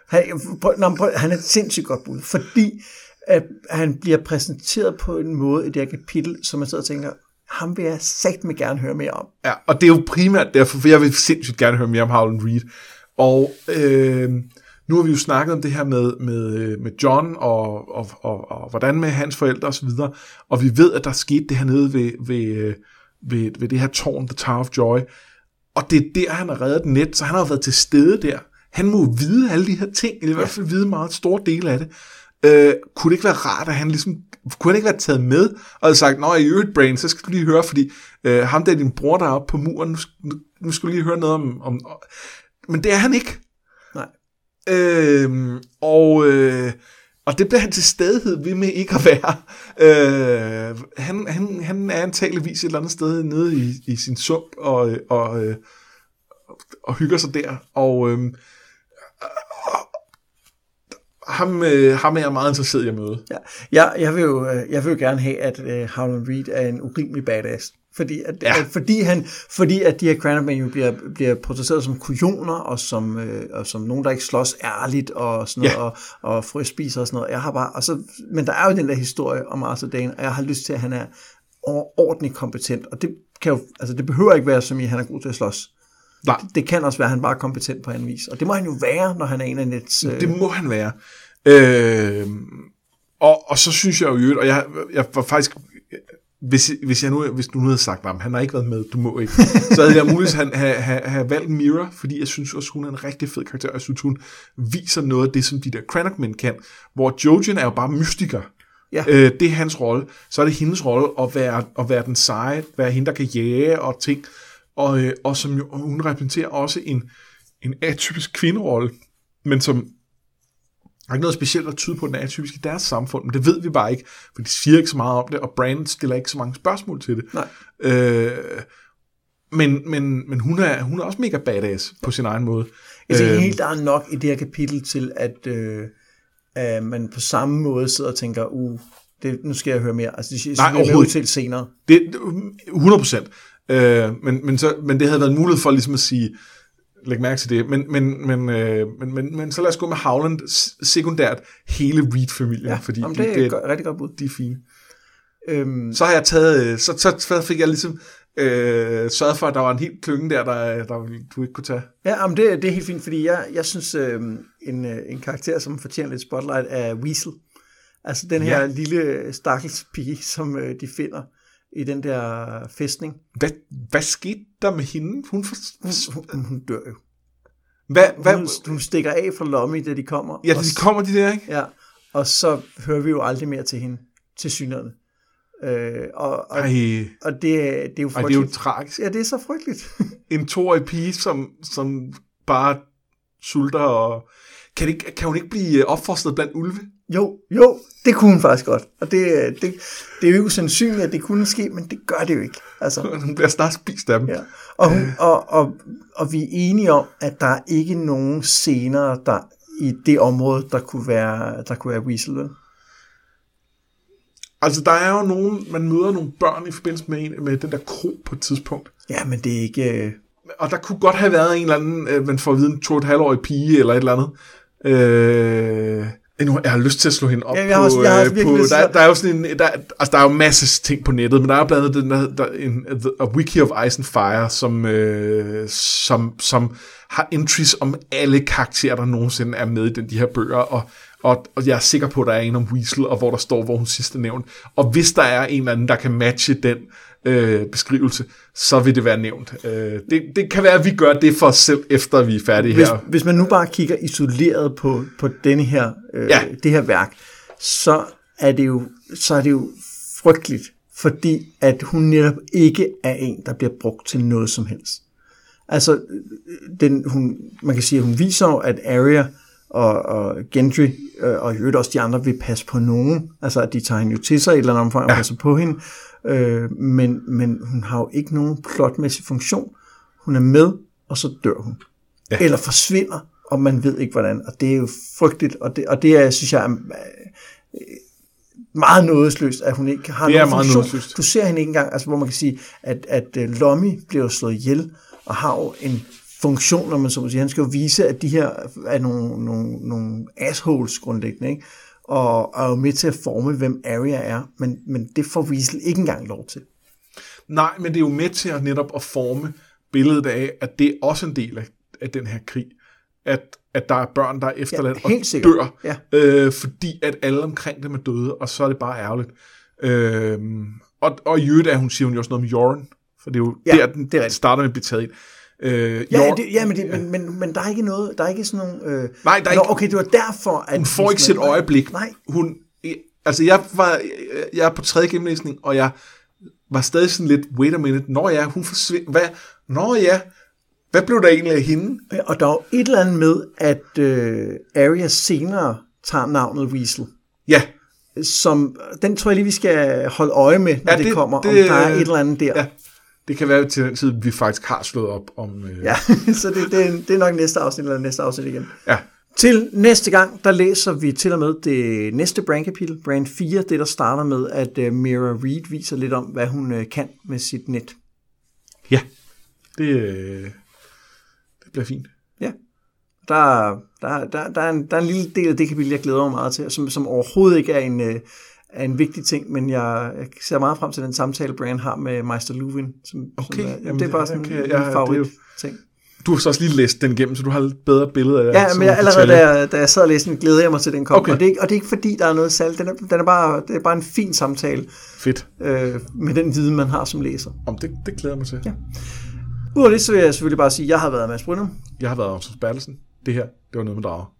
Han, prøv, nå, prøv, han er et sindssygt godt bud, fordi at han bliver præsenteret på en måde i det her kapitel, som man sidder og tænker, ham vil jeg sagt mig gerne høre mere om. Ja, og det er jo primært derfor, for jeg vil sindssygt gerne høre mere om Howland Reed. Og øh, nu har vi jo snakket om det her med, med, med John, og, og, og, og hvordan med hans forældre osv., og, og vi ved, at der skete det her nede ved, ved, ved, ved det her tårn, The Tower of Joy, og det er der, han har reddet net, så han har været til stede der. Han må vide alle de her ting, eller i hvert fald vide meget store dele af det. Øh, kunne det ikke være rart, at han ligesom, kunne han ikke være taget med, og havde sagt, nå, i øvrigt, Brain, så skal du lige høre, fordi øh, ham der din bror, der er oppe på muren, nu, nu, nu skal du lige høre noget om, om, men det er han ikke. Nej. Øh, og, øh, og det bliver han til stedighed ved med ikke at være. Øh, han, han, han er antageligvis et eller andet sted nede i, i sin sump og, og, øh, og hygger sig der. Og øh, ham, øh, ham er jeg meget interesseret i at møde. Ja, jeg, jeg, vil jo, øh, jeg vil jo gerne have, at øh, Howland Reed er en urimelig badass. Fordi at, ja. at, fordi, han, fordi at de her Cranberry jo bliver, bliver portrætteret som kujoner, og som, øh, og som nogen, der ikke slås ærligt, og sådan noget, ja. og, og frøspiser og sådan noget. Jeg har bare, og så, men der er jo den der historie om Arthur Dane, og jeg har lyst til, at han er ordentligt kompetent, og det, kan jo, altså det behøver ikke være, som i, at han er god til at slås. Nej. Det, det kan også være, at han bare er kompetent på en vis. Og det må han jo være, når han er en af Nets... Øh... Det må han være. Øh, og, og så synes jeg jo, og jeg, jeg var faktisk hvis, hvis, jeg nu, hvis du nu havde sagt, at han har ikke været med, du må ikke, (laughs) så havde jeg muligvis have, have, have, have valgt Mira, fordi jeg synes også, hun er en rigtig fed karakter, og jeg synes, hun viser noget af det, som de der Cranachman kan, hvor Jojen er jo bare mystiker. Ja. Øh, det er hans rolle. Så er det hendes rolle at være, at være den seje, være hende, der kan jage og ting, og, øh, og som jo, hun repræsenterer også en, en atypisk kvinderolle, men som der er ikke noget specielt at tyde på, at den er typisk i deres samfund, men det ved vi bare ikke, for de siger ikke så meget om det, og Brand stiller ikke så mange spørgsmål til det. Nej. Øh, men, men, men hun, er, hun er også mega badass på sin egen måde. Jeg synes øh, helt, der er nok i det her kapitel til, at, øh, at man på samme måde sidder og tænker, uh, det, nu skal jeg høre mere. Altså, det Nej, overhovedet til senere. Det, 100 procent. Øh, men, men, så, men det havde været en mulighed for ligesom at sige, læg mærke til det. Men, men, men, øh, men, men, men så lad os gå med Howland sekundært hele Reed-familien, ja, fordi jamen, det er et rigtig godt bud. De er fine. Øhm, så har jeg taget, øh, så, så fik jeg ligesom øh, sørget for, at der var en helt klynge der, der, der du ikke kunne tage. Ja, men det, det er helt fint, fordi jeg, jeg synes, øh, en, en karakter, som fortjener lidt spotlight, er Weasel. Altså den her ja. lille stakkelspige, som øh, de finder i den der fæstning. Hvad, hvad skete der med hende? Hun, for... hun, hun, dør jo. Hvad, hvad? Hun, hun stikker af fra lommen, da de kommer. Ja, da de kommer de der, ikke? Ja, og så hører vi jo aldrig mere til hende, til synerne. Øh, og, og, Ej. og det, det er jo frygteligt. Ej, det er jo tragisk. Ja, det er så frygteligt. (laughs) en toårig pige, som, som bare sulter, og kan, det, kan hun ikke blive opfostret blandt ulve? Jo, jo, det kunne hun faktisk godt. Og det, det, det er jo ikke sandsynligt, at det kunne ske, men det gør det jo ikke. Altså, (laughs) hun bliver snart spist af dem. Ja. Og, hun, og, og, og vi er enige om, at der er ikke nogen scener der, i det område, der kunne være, der kunne være Weasel, vel? Altså, der er jo nogen, man møder nogle børn i forbindelse med, en, med den der kro på et tidspunkt. Ja, men det er ikke... Øh, og der kunne godt have været en eller anden, øh, man får at vide en to og et halvårig pige, eller et eller andet. Øh, nu, jeg har lyst til at slå hende op ja, jeg har også, jeg har også på, der, der, er jo sådan en, der, altså der er jo masser ting på nettet, men der er blandt andet den der, der en, a Wiki of Ice and Fire, som, øh, som, som har entries om alle karakterer, der nogensinde er med i den, de her bøger, og, og, og jeg er sikker på, at der er en om Weasel, og hvor der står, hvor hun sidste nævnt. Og hvis der er en eller anden, der kan matche den øh, beskrivelse, så vil det være nævnt. Øh, det, det kan være, at vi gør det for os selv, efter vi er færdige hvis, her. Hvis man nu bare kigger isoleret på, på denne her, øh, ja. det her værk, så er det jo, så er det jo frygteligt, fordi at hun netop ikke er en, der bliver brugt til noget som helst. Altså, den, hun, man kan sige, at hun viser jo, at Arya og, og Gendry, øh, og i øvrigt også de andre, vil passe på nogen. Altså, at de tager hende jo til sig i et eller andet omfang og ja. passer på hende. Øh, men, men hun har jo ikke nogen plotmæssig funktion. Hun er med, og så dør hun. Ja. Eller forsvinder, og man ved ikke hvordan. Og det er jo frygteligt, og det, og det er, synes jeg, øh, meget nådesløst, at hun ikke har Det er nogen meget funktion. nådesløst. Du ser hende ikke engang, altså hvor man kan sige, at, at uh, Lommy bliver slået ihjel, og har jo en funktion, når man så må sige. Han skal jo vise, at de her er nogle, nogle, nogle assholes grundlæggende, ikke? Og, og er jo med til at forme, hvem Arya er, men, men det får Weasel ikke engang lov til. Nej, men det er jo med til at netop at forme billedet af, at det er også en del af, af den her krig. At, at der er børn, der er efterladt Ja, og sikkert. dør, Ja. øh, fordi at alle omkring dem er døde, og så er det bare ærgerligt. Øh, og, og i øvrigt er hun, siger hun jo også noget om Jordan, for det er jo Ja, der, den det er starter med at blive taget ind. Øh, Ja, det, ja, men, det, men, men, men der er ikke noget, der er ikke sådan nogle... Øh, Nej, der er Nå, ikke- okay, det var derfor, at... hun får ikke sit øjeblik. Nej, Hun, altså jeg var, jeg er på tredje gennemlæsning, og jeg var stadig sådan lidt, wait a minute, når ja, hun forsvinder, hvad, når ja, hvad blev der egentlig af hende? og der er jo et eller andet med, at øh, Arya senere tager navnet Weasel. Ja, Som, den tror jeg lige, vi skal holde øje med, når ja, det det- kommer, det- om der er et eller andet der. ja, det kan være til den tid, vi faktisk har slået op om... Øh, Ja, (laughs) så det, det, er, det er nok næste afsnit eller næste afsnit igen. ja. Til næste gang, der læser vi til og med det næste brandkapitel, brand 4, det der starter med, at uh, Mira Reed viser lidt om, hvad hun uh, kan med sit net. ja. Det, øh, det bliver fint. Ja. Der, der, der, der, er en, der er en lille del af det kapitel, jeg glæder mig meget til, som, som overhovedet ikke er en, øh, er en vigtig ting, men jeg, jeg ser meget frem til den samtale, Brian har med Meister Luvin. Som, Okay, som er, jamen, det er bare sådan kan- en ja, det favorit jo- ting. Du har så også lige læst den igennem, så du har et bedre billede af Ja, sådan men jeg, allerede da jeg, da jeg sad og læste den, glæder jeg mig til, den kom. Okay. Og, det er, ikke- og det er ikke fordi, der er noget salg. Den er, den er bare, det er bare en fin samtale Fedt. øh, med den viden, man har som læser. Om det, det glæder jeg mig til. Ja. Udover det, så vil jeg selvfølgelig bare sige, at jeg har været Mads Brynum. Jeg har været Anders Bertelsen. Det her, det var noget med drager.